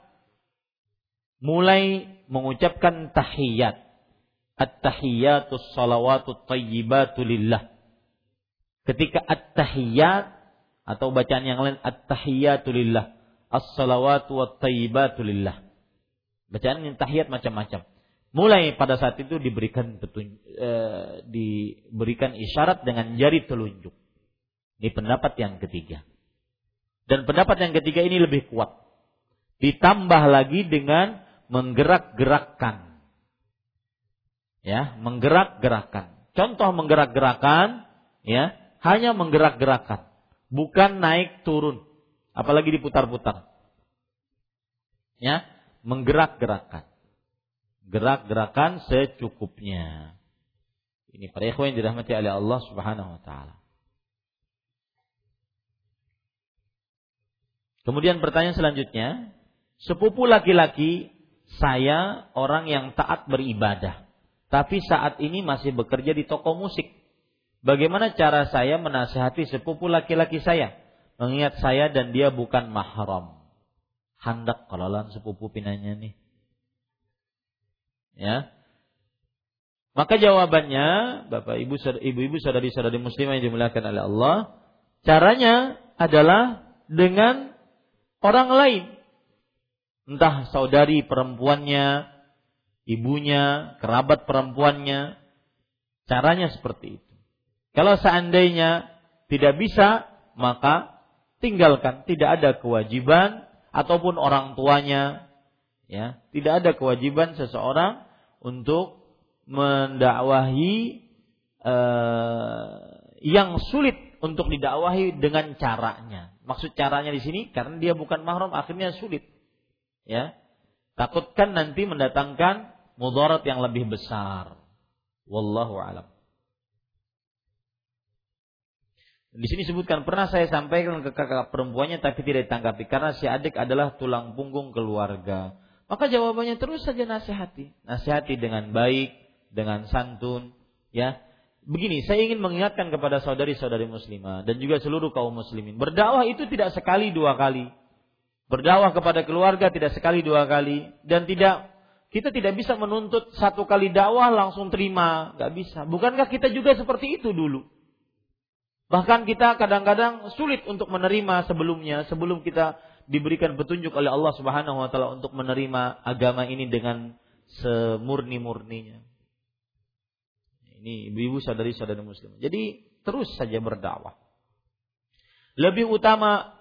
mulai mengucapkan tahiyat. At-tahiyatus salawatut tayyibatu lillah. Ketika at-tahiyat atau bacaan yang lain at-tahiyatu lillah. As-salawatu wat tayyibatu lillah. Bacaan yang tahiyat macam-macam. Mulai pada saat itu diberikan petun, e, diberikan isyarat dengan jari telunjuk. Ini pendapat yang ketiga. Dan pendapat yang ketiga ini lebih kuat. Ditambah lagi dengan menggerak-gerakkan. Ya, menggerak-gerakkan. Contoh menggerak-gerakkan ya, hanya menggerak-gerakkan, bukan naik turun, apalagi diputar-putar. Ya, menggerak-gerakkan. Gerak-gerakan secukupnya. Ini para ikhwan yang dirahmati oleh Allah Subhanahu wa taala. Kemudian pertanyaan selanjutnya, sepupu laki-laki saya orang yang taat beribadah, tapi saat ini masih bekerja di toko musik. Bagaimana cara saya menasihati sepupu laki-laki saya? Mengingat saya dan dia bukan mahram. Handak kalalan sepupu pinanya nih. Ya. Maka jawabannya, Bapak Ibu ibu-ibu saudari-saudari muslimah yang dimuliakan oleh Allah, caranya adalah dengan orang lain entah saudari perempuannya, ibunya, kerabat perempuannya, caranya seperti itu. Kalau seandainya tidak bisa, maka tinggalkan, tidak ada kewajiban ataupun orang tuanya, ya, tidak ada kewajiban seseorang untuk mendakwahi eh, yang sulit untuk didakwahi dengan caranya. Maksud caranya di sini karena dia bukan mahram akhirnya sulit ya takutkan nanti mendatangkan mudarat yang lebih besar wallahu alam di sini sebutkan pernah saya sampaikan ke kakak perempuannya tapi tidak ditanggapi karena si adik adalah tulang punggung keluarga. Maka jawabannya terus saja nasihati, nasihati dengan baik, dengan santun, ya. Begini, saya ingin mengingatkan kepada saudari-saudari muslimah dan juga seluruh kaum muslimin. Berdakwah itu tidak sekali dua kali. Berdakwah kepada keluarga tidak sekali dua kali dan tidak kita tidak bisa menuntut satu kali dakwah langsung terima, nggak bisa. Bukankah kita juga seperti itu dulu? Bahkan kita kadang-kadang sulit untuk menerima sebelumnya, sebelum kita diberikan petunjuk oleh Allah Subhanahu wa taala untuk menerima agama ini dengan semurni-murninya. Ini ibu-ibu sadari-sadari muslim. Jadi terus saja berdakwah. Lebih utama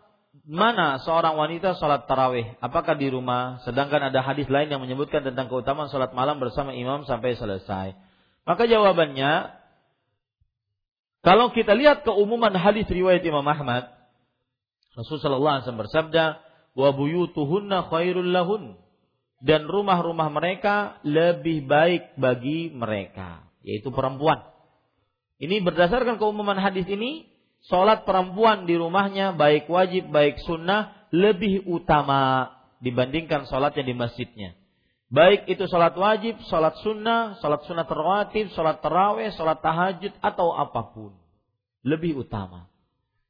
mana seorang wanita sholat tarawih? Apakah di rumah? Sedangkan ada hadis lain yang menyebutkan tentang keutamaan sholat malam bersama imam sampai selesai. Maka jawabannya, kalau kita lihat keumuman hadis riwayat Imam Ahmad, Rasulullah SAW bersabda, wa buyutuhunna khairul lahun dan rumah-rumah mereka lebih baik bagi mereka, yaitu perempuan. Ini berdasarkan keumuman hadis ini, sholat perempuan di rumahnya baik wajib baik sunnah lebih utama dibandingkan sholatnya di masjidnya. Baik itu sholat wajib, sholat sunnah, sholat sunnah terwatib, sholat terawih, sholat tahajud atau apa pun. Lebih utama.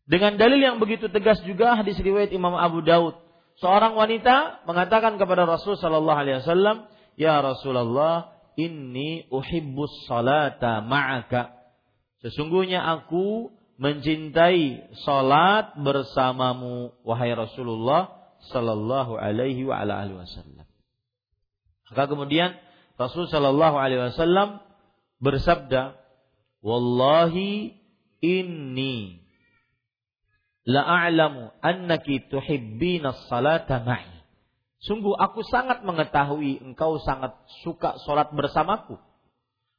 Dengan dalil yang begitu tegas juga hadis riwayat Imam Abu Daud. Seorang wanita mengatakan kepada Rasul Sallallahu Alaihi Wasallam, Ya Rasulullah, inni uhibbus salata ma'aka. Sesungguhnya aku mencintai salat bersamamu wahai Rasulullah sallallahu alaihi wa ala wasallam. Maka kemudian Rasul sallallahu alaihi wasallam bersabda, "Wallahi inni la a'lamu annaki tuhibbina salata ma'i." Sungguh aku sangat mengetahui engkau sangat suka salat bersamaku.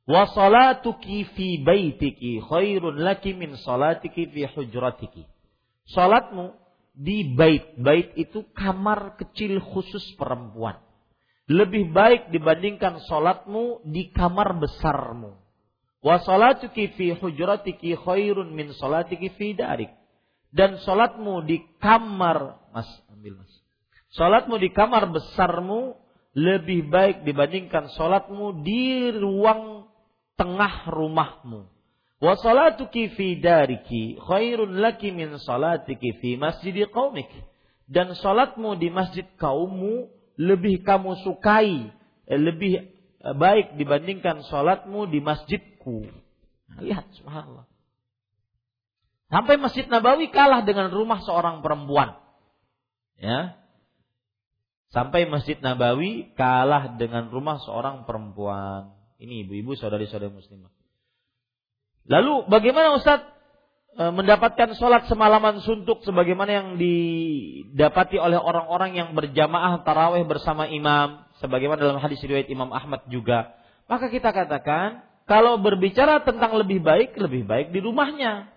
Wa salatuki fi baitiki khairun laki min salatiki fi hujratiki. Salatmu di bait. Bait itu kamar kecil khusus perempuan. Lebih baik dibandingkan salatmu di kamar besarmu. Wa salatuki fi hujratiki khairun min salatiki fi darik. Dan salatmu di kamar Mas, ambil Mas. Salatmu di kamar besarmu lebih baik dibandingkan salatmu di ruang tengah rumahmu. Wa salatuki fi dariki khairun laki min salatiki fi masjidi qaumik. Dan salatmu di masjid kaummu lebih kamu sukai, eh, lebih eh, baik dibandingkan salatmu di masjidku. Lihat subhanallah. Sampai Masjid Nabawi kalah dengan rumah seorang perempuan. Ya. Sampai Masjid Nabawi kalah dengan rumah seorang perempuan. Ini ibu-ibu saudari-saudari muslimah. Lalu bagaimana Ustaz e, mendapatkan sholat semalaman suntuk sebagaimana yang didapati oleh orang-orang yang berjamaah taraweh bersama imam sebagaimana dalam hadis riwayat Imam Ahmad juga. Maka kita katakan kalau berbicara tentang lebih baik, lebih baik di rumahnya.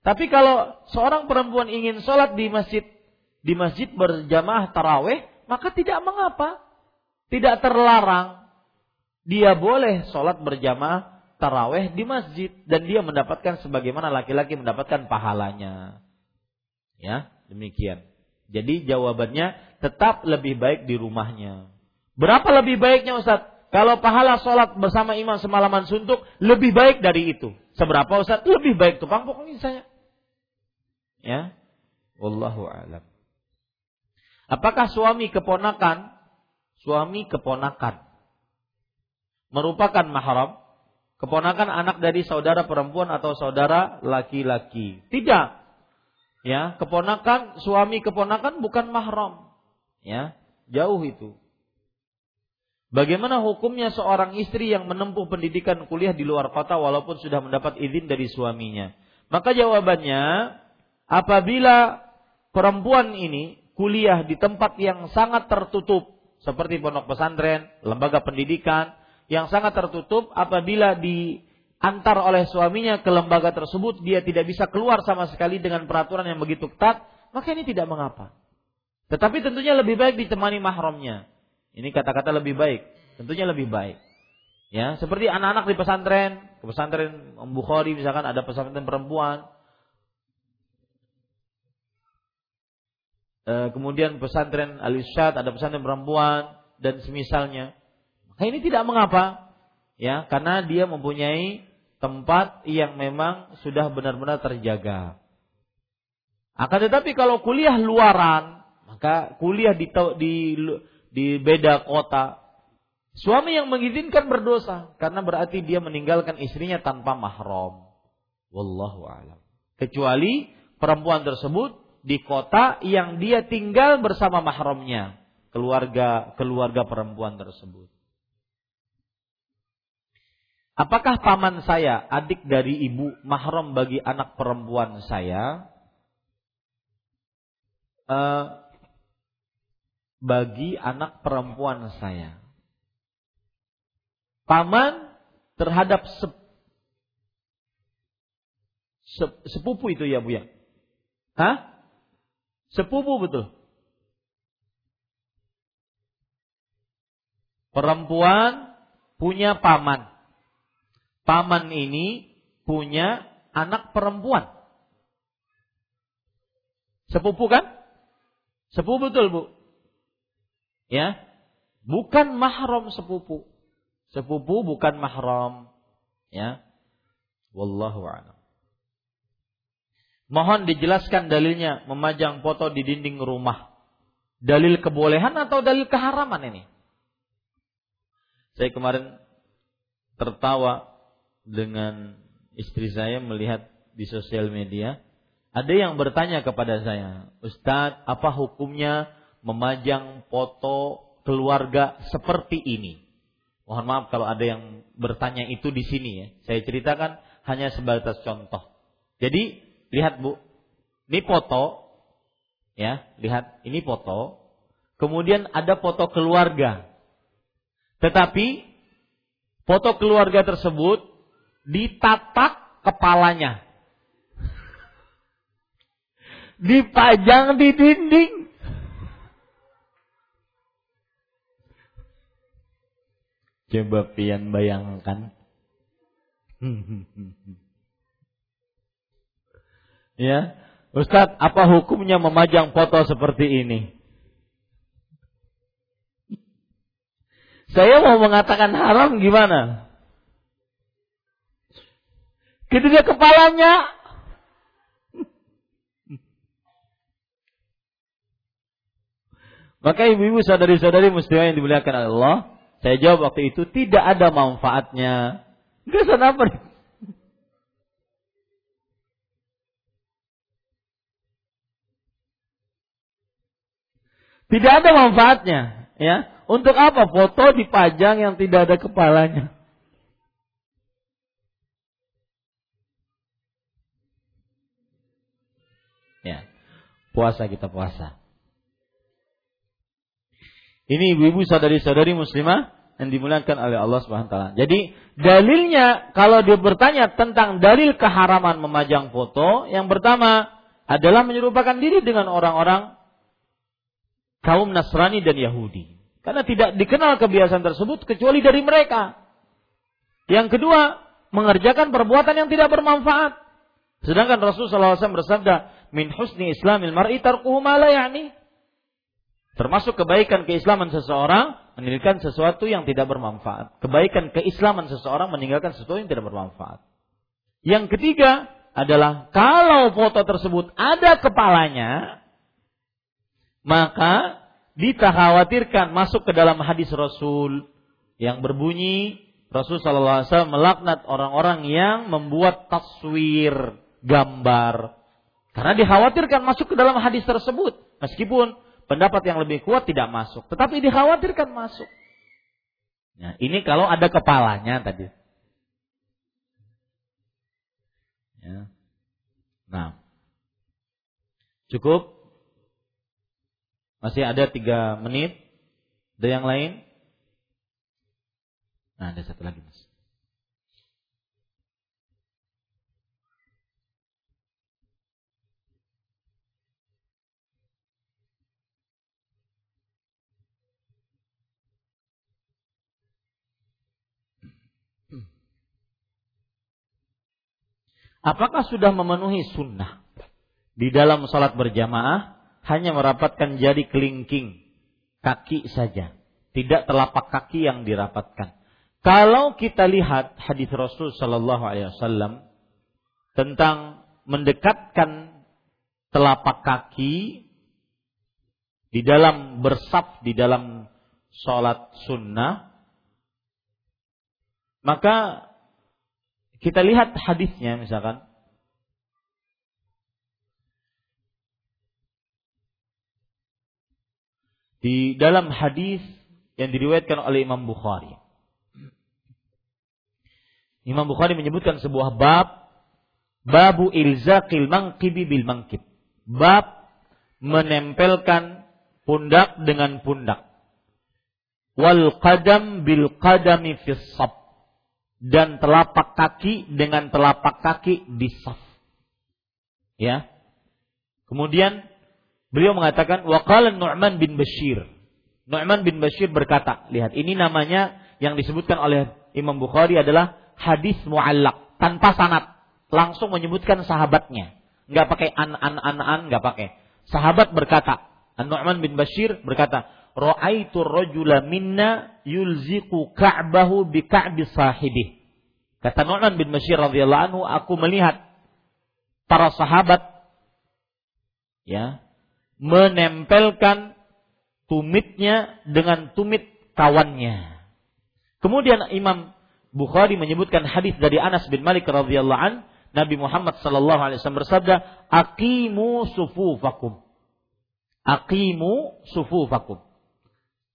Tapi kalau seorang perempuan ingin sholat di masjid di masjid berjamaah taraweh, maka tidak mengapa, tidak terlarang dia boleh sholat berjamaah taraweh di masjid dan dia mendapatkan sebagaimana laki-laki mendapatkan pahalanya. Ya, demikian. Jadi jawabannya tetap lebih baik di rumahnya. Berapa lebih baiknya Ustaz? Kalau pahala sholat bersama imam semalaman suntuk lebih baik dari itu. Seberapa Ustaz? Lebih baik tukang pokoknya saya. Ya. Wallahu alam. Apakah suami keponakan? Suami keponakan merupakan mahram, keponakan anak dari saudara perempuan atau saudara laki-laki. Tidak. Ya, keponakan suami keponakan bukan mahram. Ya, jauh itu. Bagaimana hukumnya seorang istri yang menempuh pendidikan kuliah di luar kota walaupun sudah mendapat izin dari suaminya? Maka jawabannya, apabila perempuan ini kuliah di tempat yang sangat tertutup seperti pondok pesantren, lembaga pendidikan, yang sangat tertutup apabila diantar oleh suaminya ke lembaga tersebut dia tidak bisa keluar sama sekali dengan peraturan yang begitu ketat, maka ini tidak mengapa. Tetapi tentunya lebih baik ditemani mahramnya. Ini kata-kata lebih baik, tentunya lebih baik. Ya, seperti anak-anak di pesantren, ke pesantren Bukhari misalkan ada pesantren perempuan. Kemudian pesantren Al ada pesantren perempuan dan semisalnya. Nah, ini tidak mengapa, ya, karena dia mempunyai tempat yang memang sudah benar-benar terjaga. Akan tetapi kalau kuliah luaran, maka kuliah di di di beda kota, Suami yang mengizinkan berdosa karena berarti dia meninggalkan istrinya tanpa mahram. Wallahu alam. Kecuali perempuan tersebut di kota yang dia tinggal bersama mahramnya, keluarga keluarga perempuan tersebut. Apakah paman saya, adik dari ibu, mahram bagi anak perempuan saya? Uh, bagi anak perempuan saya. Paman terhadap sep, sep, sepupu itu ya Bu ya? Hah? Sepupu betul. Perempuan punya paman paman ini punya anak perempuan. Sepupu kan? Sepupu betul, Bu. Ya. Bukan mahram sepupu. Sepupu bukan mahram. Ya. Wallahu a'lam. Mohon dijelaskan dalilnya memajang foto di dinding rumah. Dalil kebolehan atau dalil keharaman ini? Saya kemarin tertawa dengan istri saya melihat di sosial media, ada yang bertanya kepada saya, Ustadz, apa hukumnya memajang foto keluarga seperti ini? Mohon maaf kalau ada yang bertanya itu di sini ya. Saya ceritakan hanya sebatas contoh. Jadi lihat bu, ini foto, ya lihat ini foto. Kemudian ada foto keluarga. Tetapi foto keluarga tersebut ditatak kepalanya. Dipajang di dinding. Coba pian bayangkan. ya, Ustadz, apa hukumnya memajang foto seperti ini? Saya mau mengatakan haram gimana? Gitu dia kepalanya. Maka ibu-ibu saudari-saudari muslimah yang dimuliakan Allah, saya jawab waktu itu tidak ada manfaatnya. Enggak apa? Tidak ada manfaatnya, ya. Untuk apa foto dipajang yang tidak ada kepalanya? Ya. Puasa kita puasa. Ini ibu-ibu saudari-saudari muslimah yang dimuliakan oleh Allah Subhanahu wa taala. Jadi dalilnya kalau dia bertanya tentang dalil keharaman memajang foto, yang pertama adalah menyerupakan diri dengan orang-orang kaum Nasrani dan Yahudi. Karena tidak dikenal kebiasaan tersebut kecuali dari mereka. Yang kedua, mengerjakan perbuatan yang tidak bermanfaat. Sedangkan Rasulullah SAW bersabda, min husni islamil mar'i tarkuhu ya'ni. Termasuk kebaikan keislaman seseorang meninggalkan sesuatu yang tidak bermanfaat. Kebaikan keislaman seseorang meninggalkan sesuatu yang tidak bermanfaat. Yang ketiga adalah kalau foto tersebut ada kepalanya, maka dikhawatirkan masuk ke dalam hadis Rasul yang berbunyi Rasul Shallallahu Alaihi Wasallam melaknat orang-orang yang membuat taswir gambar. Karena dikhawatirkan masuk ke dalam hadis tersebut. Meskipun pendapat yang lebih kuat tidak masuk. Tetapi dikhawatirkan masuk. Nah, ini kalau ada kepalanya tadi. Ya. Nah, cukup. Masih ada tiga menit. Ada yang lain? Nah, ada satu lagi mas. Apakah sudah memenuhi sunnah di dalam sholat berjamaah hanya merapatkan jari kelingking. Kaki saja, tidak telapak kaki yang dirapatkan. Kalau kita lihat hadis Rasul Shallallahu Alaihi Wasallam tentang mendekatkan telapak kaki di dalam bersaf di dalam sholat sunnah, Maka kita lihat hadisnya misalkan di dalam hadis yang diriwayatkan oleh Imam Bukhari. Imam Bukhari menyebutkan sebuah bab babu ilzaqil mangkibi bil mangkib. Bab menempelkan pundak dengan pundak. Wal qadam bil qadami fis dan telapak kaki dengan telapak kaki di saf. Ya. Kemudian Beliau mengatakan waqala Nu'man bin Bashir. Nu'man bin Bashir berkata, lihat ini namanya yang disebutkan oleh Imam Bukhari adalah hadis muallak tanpa sanad, langsung menyebutkan sahabatnya. Enggak pakai an an an an enggak pakai. Sahabat berkata, Nu'man bin Bashir berkata, "Ra'aitu rajula minna yulziqu ka'bahu bi ka'bi sahibih." Kata Nu'man bin Bashir radhiyallahu anhu, aku melihat para sahabat ya menempelkan tumitnya dengan tumit kawannya. Kemudian Imam Bukhari menyebutkan hadis dari Anas bin Malik radhiyallahu an, Nabi Muhammad sallallahu alaihi wasallam bersabda, "Aqimu sufufakum." Aqimu sufufakum.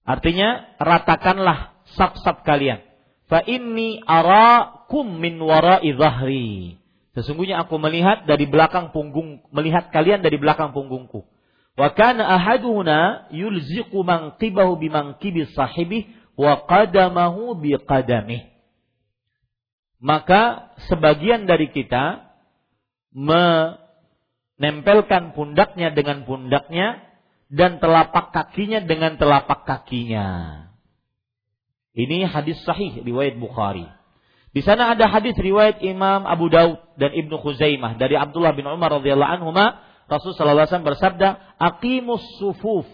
Artinya, ratakanlah saf-saf kalian. Fa inni arakum min wara'i dhahri. Sesungguhnya aku melihat dari belakang punggung, melihat kalian dari belakang punggungku. Wa kana ahaduna yulziqu manqibahu bimanqibi sahibi wa qadamahu biqadamih. Maka sebagian dari kita menempelkan pundaknya dengan pundaknya dan telapak kakinya dengan telapak kakinya. Ini hadis sahih riwayat Bukhari. Di sana ada hadis riwayat Imam Abu Daud dan Ibnu Khuzaimah dari Abdullah bin Umar radhiyallahu anhu Rasul sallallahu alaihi wasallam bersabda, "Aqimus sufuf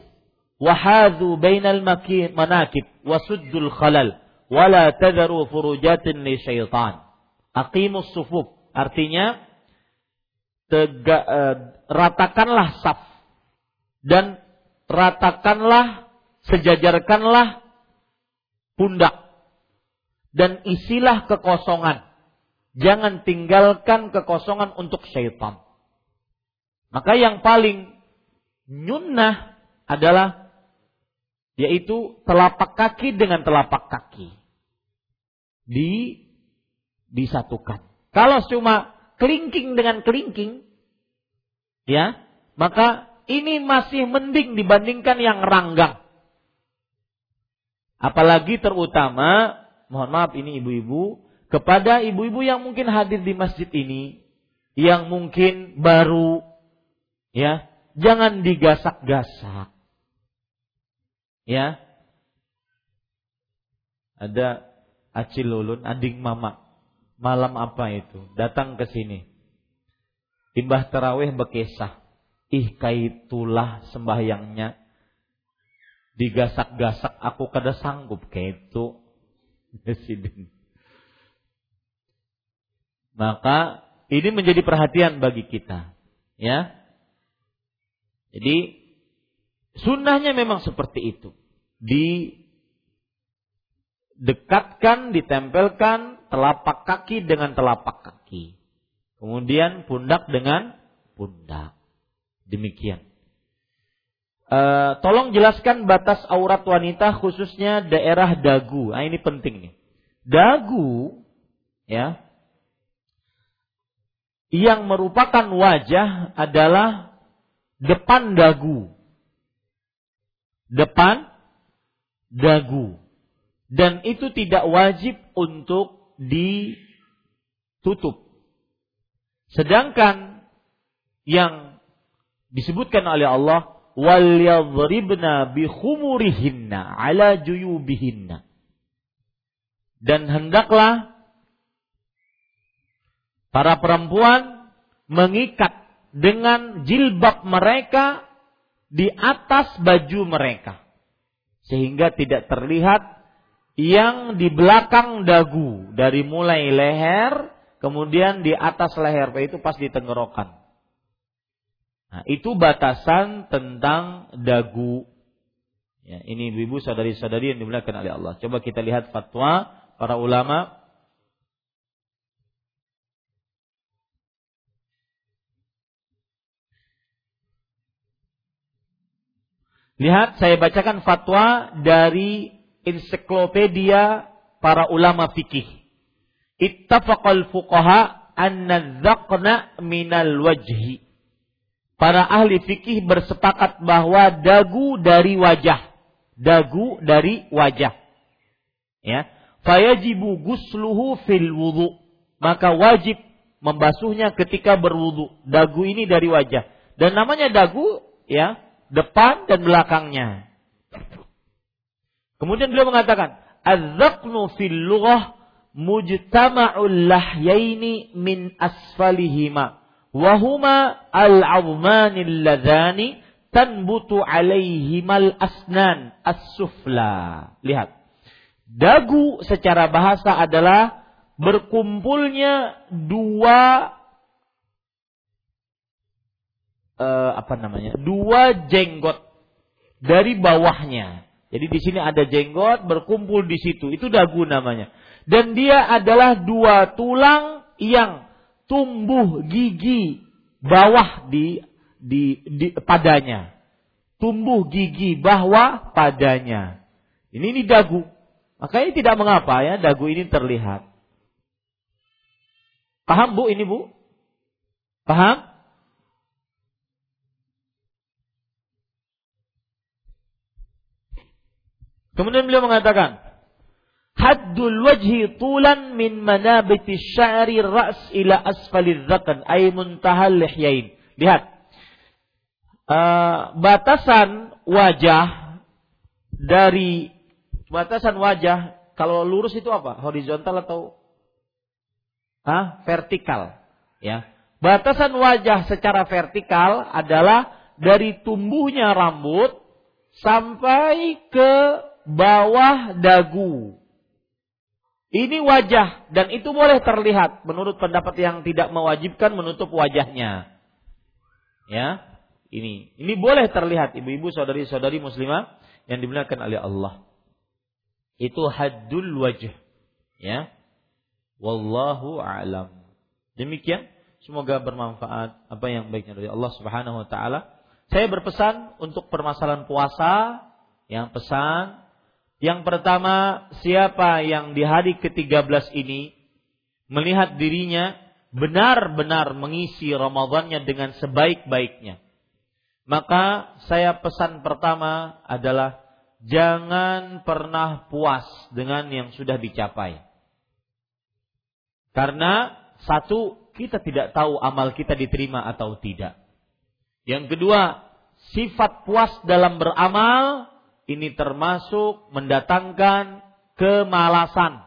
wa hadhu bainal manakib wa suddul khalal wa la tadharu furujatin li syaitan." Aqimus sufuf artinya tega, uh, ratakanlah saf dan ratakanlah sejajarkanlah pundak dan isilah kekosongan. Jangan tinggalkan kekosongan untuk syaitan. Maka yang paling nyunnah adalah yaitu telapak kaki dengan telapak kaki di disatukan. Kalau cuma kelingking dengan kelingking, ya, maka ini masih mending dibandingkan yang ranggang. Apalagi terutama, mohon maaf ini ibu-ibu, kepada ibu-ibu yang mungkin hadir di masjid ini, yang mungkin baru Ya, jangan digasak-gasak. Ya. Ada acil ulun, ading mama. Malam apa itu? Datang ke sini. Timbah terawih bekesah. Ih kaitulah sembahyangnya. Digasak-gasak aku kada sanggup kaitu. Maka ini menjadi perhatian bagi kita. Ya, jadi sunnahnya memang seperti itu. Didekatkan, ditempelkan telapak kaki dengan telapak kaki. Kemudian pundak dengan pundak. Demikian. E, tolong jelaskan batas aurat wanita khususnya daerah dagu. Nah, ini penting nih. Dagu ya yang merupakan wajah adalah depan dagu. Depan dagu. Dan itu tidak wajib untuk ditutup. Sedangkan yang disebutkan oleh Allah wal yadribna bi khumurihinna ala juyubihinna. Dan hendaklah para perempuan mengikat dengan jilbab mereka di atas baju mereka. Sehingga tidak terlihat yang di belakang dagu dari mulai leher kemudian di atas leher itu pas di tenggorokan. Nah, itu batasan tentang dagu. Ya, ini ibu-ibu saudari-saudari yang dimuliakan oleh Allah. Coba kita lihat fatwa para ulama Lihat saya bacakan fatwa dari ensiklopedia para ulama fikih. Ittafaqal fuqaha anna dzaqna minal wajhi. Para ahli fikih bersepakat bahwa dagu dari wajah. Dagu dari wajah. Ya. Fayajibu gusluhu fil wudu. Maka wajib membasuhnya ketika berwudu. Dagu ini dari wajah. Dan namanya dagu ya, depan dan belakangnya. Kemudian beliau mengatakan, "Az-zaqnu fil lughah mujtama'ul lahyaini min asfalihima wa huma al-'azmanil ladhani tanbutu alaihimal asnan as-sufla." Lihat. Dagu secara bahasa adalah berkumpulnya dua uh, apa namanya? Dua jenggot dari bawahnya. Jadi di sini ada jenggot berkumpul di situ. Itu dagu namanya. Dan dia adalah dua tulang yang tumbuh gigi bawah di di, di padanya. Tumbuh gigi bawah padanya. Ini ini dagu. Makanya tidak mengapa ya dagu ini terlihat. Paham Bu ini Bu? Paham? Kemudian beliau mengatakan, Haddul wajhi tulan min manabiti sya'ri ra's ila asfalil zakan ay muntahal lihyain. Lihat. Uh, batasan wajah dari batasan wajah kalau lurus itu apa? Horizontal atau ah, vertikal? Ya. Batasan wajah secara vertikal adalah dari tumbuhnya rambut sampai ke bawah dagu. Ini wajah dan itu boleh terlihat menurut pendapat yang tidak mewajibkan menutup wajahnya. Ya, ini ini boleh terlihat ibu-ibu saudari-saudari muslimah yang dimuliakan oleh Allah. Itu haddul wajah. Ya. Wallahu a'lam. Demikian semoga bermanfaat apa yang baiknya dari Allah Subhanahu wa taala. Saya berpesan untuk permasalahan puasa yang pesan yang pertama, siapa yang di hari ke-13 ini melihat dirinya benar-benar mengisi Ramadannya dengan sebaik-baiknya. Maka saya pesan pertama adalah jangan pernah puas dengan yang sudah dicapai. Karena satu, kita tidak tahu amal kita diterima atau tidak. Yang kedua, sifat puas dalam beramal ini termasuk mendatangkan kemalasan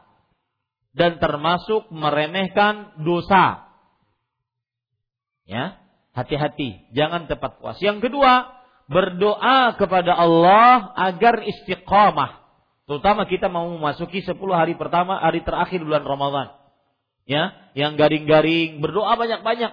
dan termasuk meremehkan dosa. Ya, hati-hati, jangan tepat puas. Yang kedua, berdoa kepada Allah agar istiqamah. Terutama kita mau memasuki 10 hari pertama, hari terakhir bulan Ramadan. Ya, yang garing-garing, berdoa banyak-banyak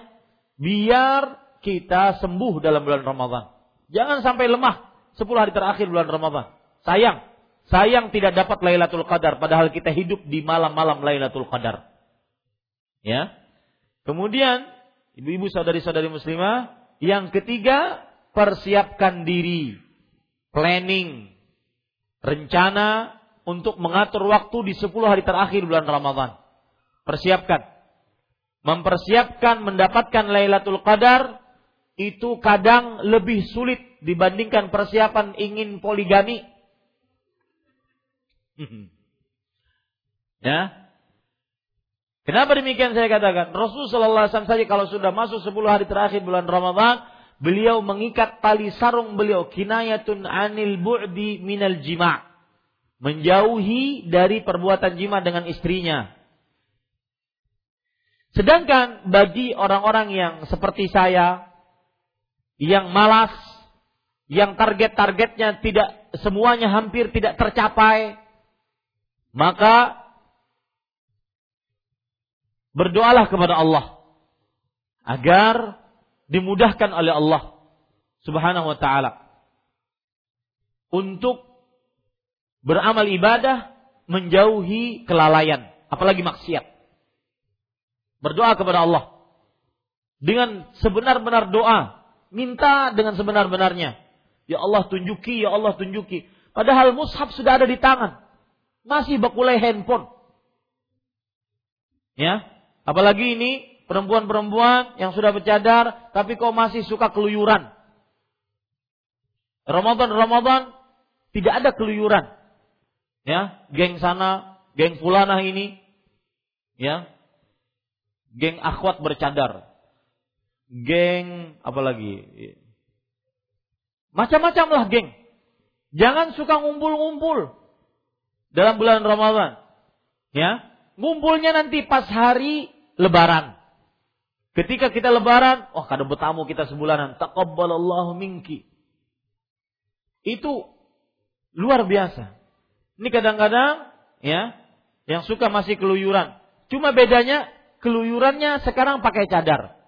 biar kita sembuh dalam bulan Ramadan. Jangan sampai lemah. 10 hari terakhir bulan Ramadan. Sayang, sayang tidak dapat Lailatul Qadar padahal kita hidup di malam-malam Lailatul Qadar. Ya. Kemudian ibu-ibu saudari-saudari muslimah, yang ketiga persiapkan diri, planning, rencana untuk mengatur waktu di 10 hari terakhir bulan Ramadan. Persiapkan. Mempersiapkan mendapatkan Lailatul Qadar itu kadang lebih sulit dibandingkan persiapan ingin poligami. ya. Kenapa demikian saya katakan? Rasulullah SAW saja kalau sudah masuk 10 hari terakhir bulan Ramadan, beliau mengikat tali sarung beliau kinayatun anil bu'di minal jima' menjauhi dari perbuatan jima dengan istrinya. Sedangkan bagi orang-orang yang seperti saya yang malas yang target-targetnya tidak semuanya hampir tidak tercapai, maka berdoalah kepada Allah agar dimudahkan oleh Allah Subhanahu wa taala untuk beramal ibadah menjauhi kelalaian, apalagi maksiat. Berdoa kepada Allah dengan sebenar-benar doa, minta dengan sebenar-benarnya Ya Allah tunjuki, ya Allah tunjuki. Padahal mushaf sudah ada di tangan. Masih bakulai handphone. Ya, apalagi ini perempuan-perempuan yang sudah bercadar tapi kok masih suka keluyuran. Ramadan-Ramadan tidak ada keluyuran. Ya, geng sana, geng fulana ini, ya, geng akhwat bercadar, geng apa lagi? Macam-macam lah geng. Jangan suka ngumpul-ngumpul dalam bulan Ramadan. Ya, ngumpulnya nanti pas hari Lebaran. Ketika kita Lebaran, oh kada bertamu kita sebulanan. Taqabbalallahu minki. Itu luar biasa. Ini kadang-kadang ya yang suka masih keluyuran. Cuma bedanya keluyurannya sekarang pakai cadar.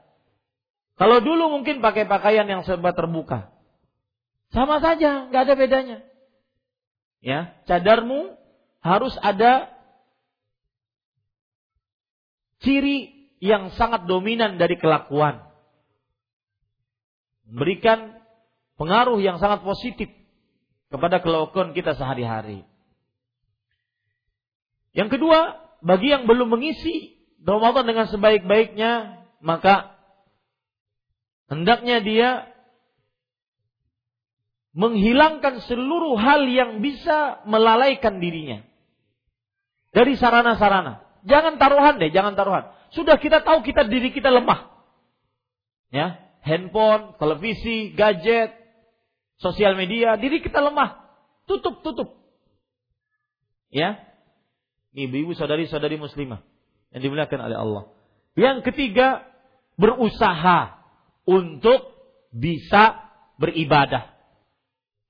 Kalau dulu mungkin pakai pakaian yang serba terbuka. Sama saja, nggak ada bedanya. Ya, cadarmu harus ada ciri yang sangat dominan dari kelakuan. Memberikan pengaruh yang sangat positif kepada kelakuan kita sehari-hari. Yang kedua, bagi yang belum mengisi Ramadan dengan sebaik-baiknya, maka hendaknya dia menghilangkan seluruh hal yang bisa melalaikan dirinya dari sarana-sarana. Jangan taruhan deh, jangan taruhan. Sudah kita tahu kita diri kita lemah. Ya, handphone, televisi, gadget, sosial media, diri kita lemah. Tutup, tutup. Ya. Ibu-ibu saudari-saudari muslimah yang dimuliakan oleh Allah. Yang ketiga, berusaha untuk bisa beribadah.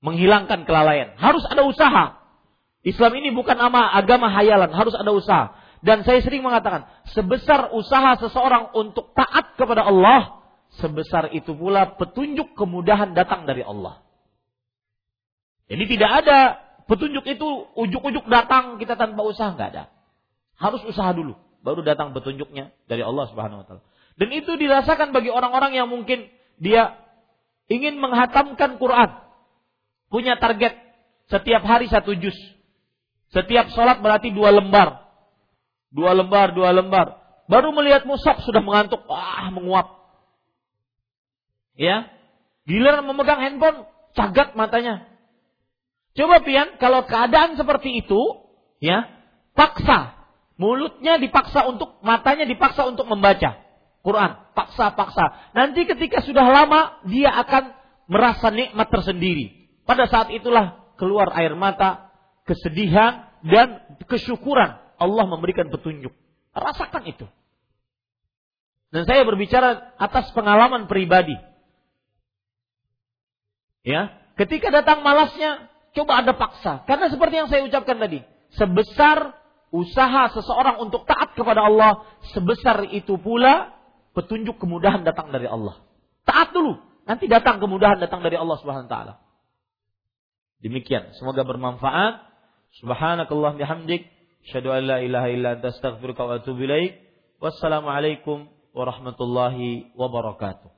Menghilangkan kelalaian. Harus ada usaha. Islam ini bukan ama agama hayalan, harus ada usaha. Dan saya sering mengatakan, sebesar usaha seseorang untuk taat kepada Allah, sebesar itu pula petunjuk kemudahan datang dari Allah. Jadi tidak ada petunjuk itu ujuk-ujuk datang kita tanpa usaha nggak ada. Harus usaha dulu, baru datang petunjuknya dari Allah Subhanahu wa taala. Dan itu dirasakan bagi orang-orang yang mungkin dia ingin menghatamkan Quran. Punya target setiap hari satu juz. Setiap sholat berarti dua lembar. Dua lembar, dua lembar. Baru melihat musab sudah mengantuk, wah menguap. Ya, giliran memegang handphone, cagat matanya. Coba pian, kalau keadaan seperti itu, ya, paksa. Mulutnya dipaksa untuk, matanya dipaksa untuk membaca Quran. Paksa-paksa. Nanti ketika sudah lama, dia akan merasa nikmat tersendiri. Pada saat itulah keluar air mata, kesedihan, dan kesyukuran. Allah memberikan petunjuk. Rasakan itu. Dan saya berbicara atas pengalaman pribadi. Ya, ketika datang malasnya, Coba Anda paksa. Karena seperti yang saya ucapkan tadi. Sebesar usaha seseorang untuk taat kepada Allah. Sebesar itu pula petunjuk kemudahan datang dari Allah. Taat dulu. Nanti datang kemudahan datang dari Allah Subhanahu wa taala. Demikian. Semoga bermanfaat. Subhanakallah bihamdik. Asyhadu an la ilaha illa anta astaghfiruka wa atubu ilaik. Wassalamualaikum warahmatullahi wabarakatuh.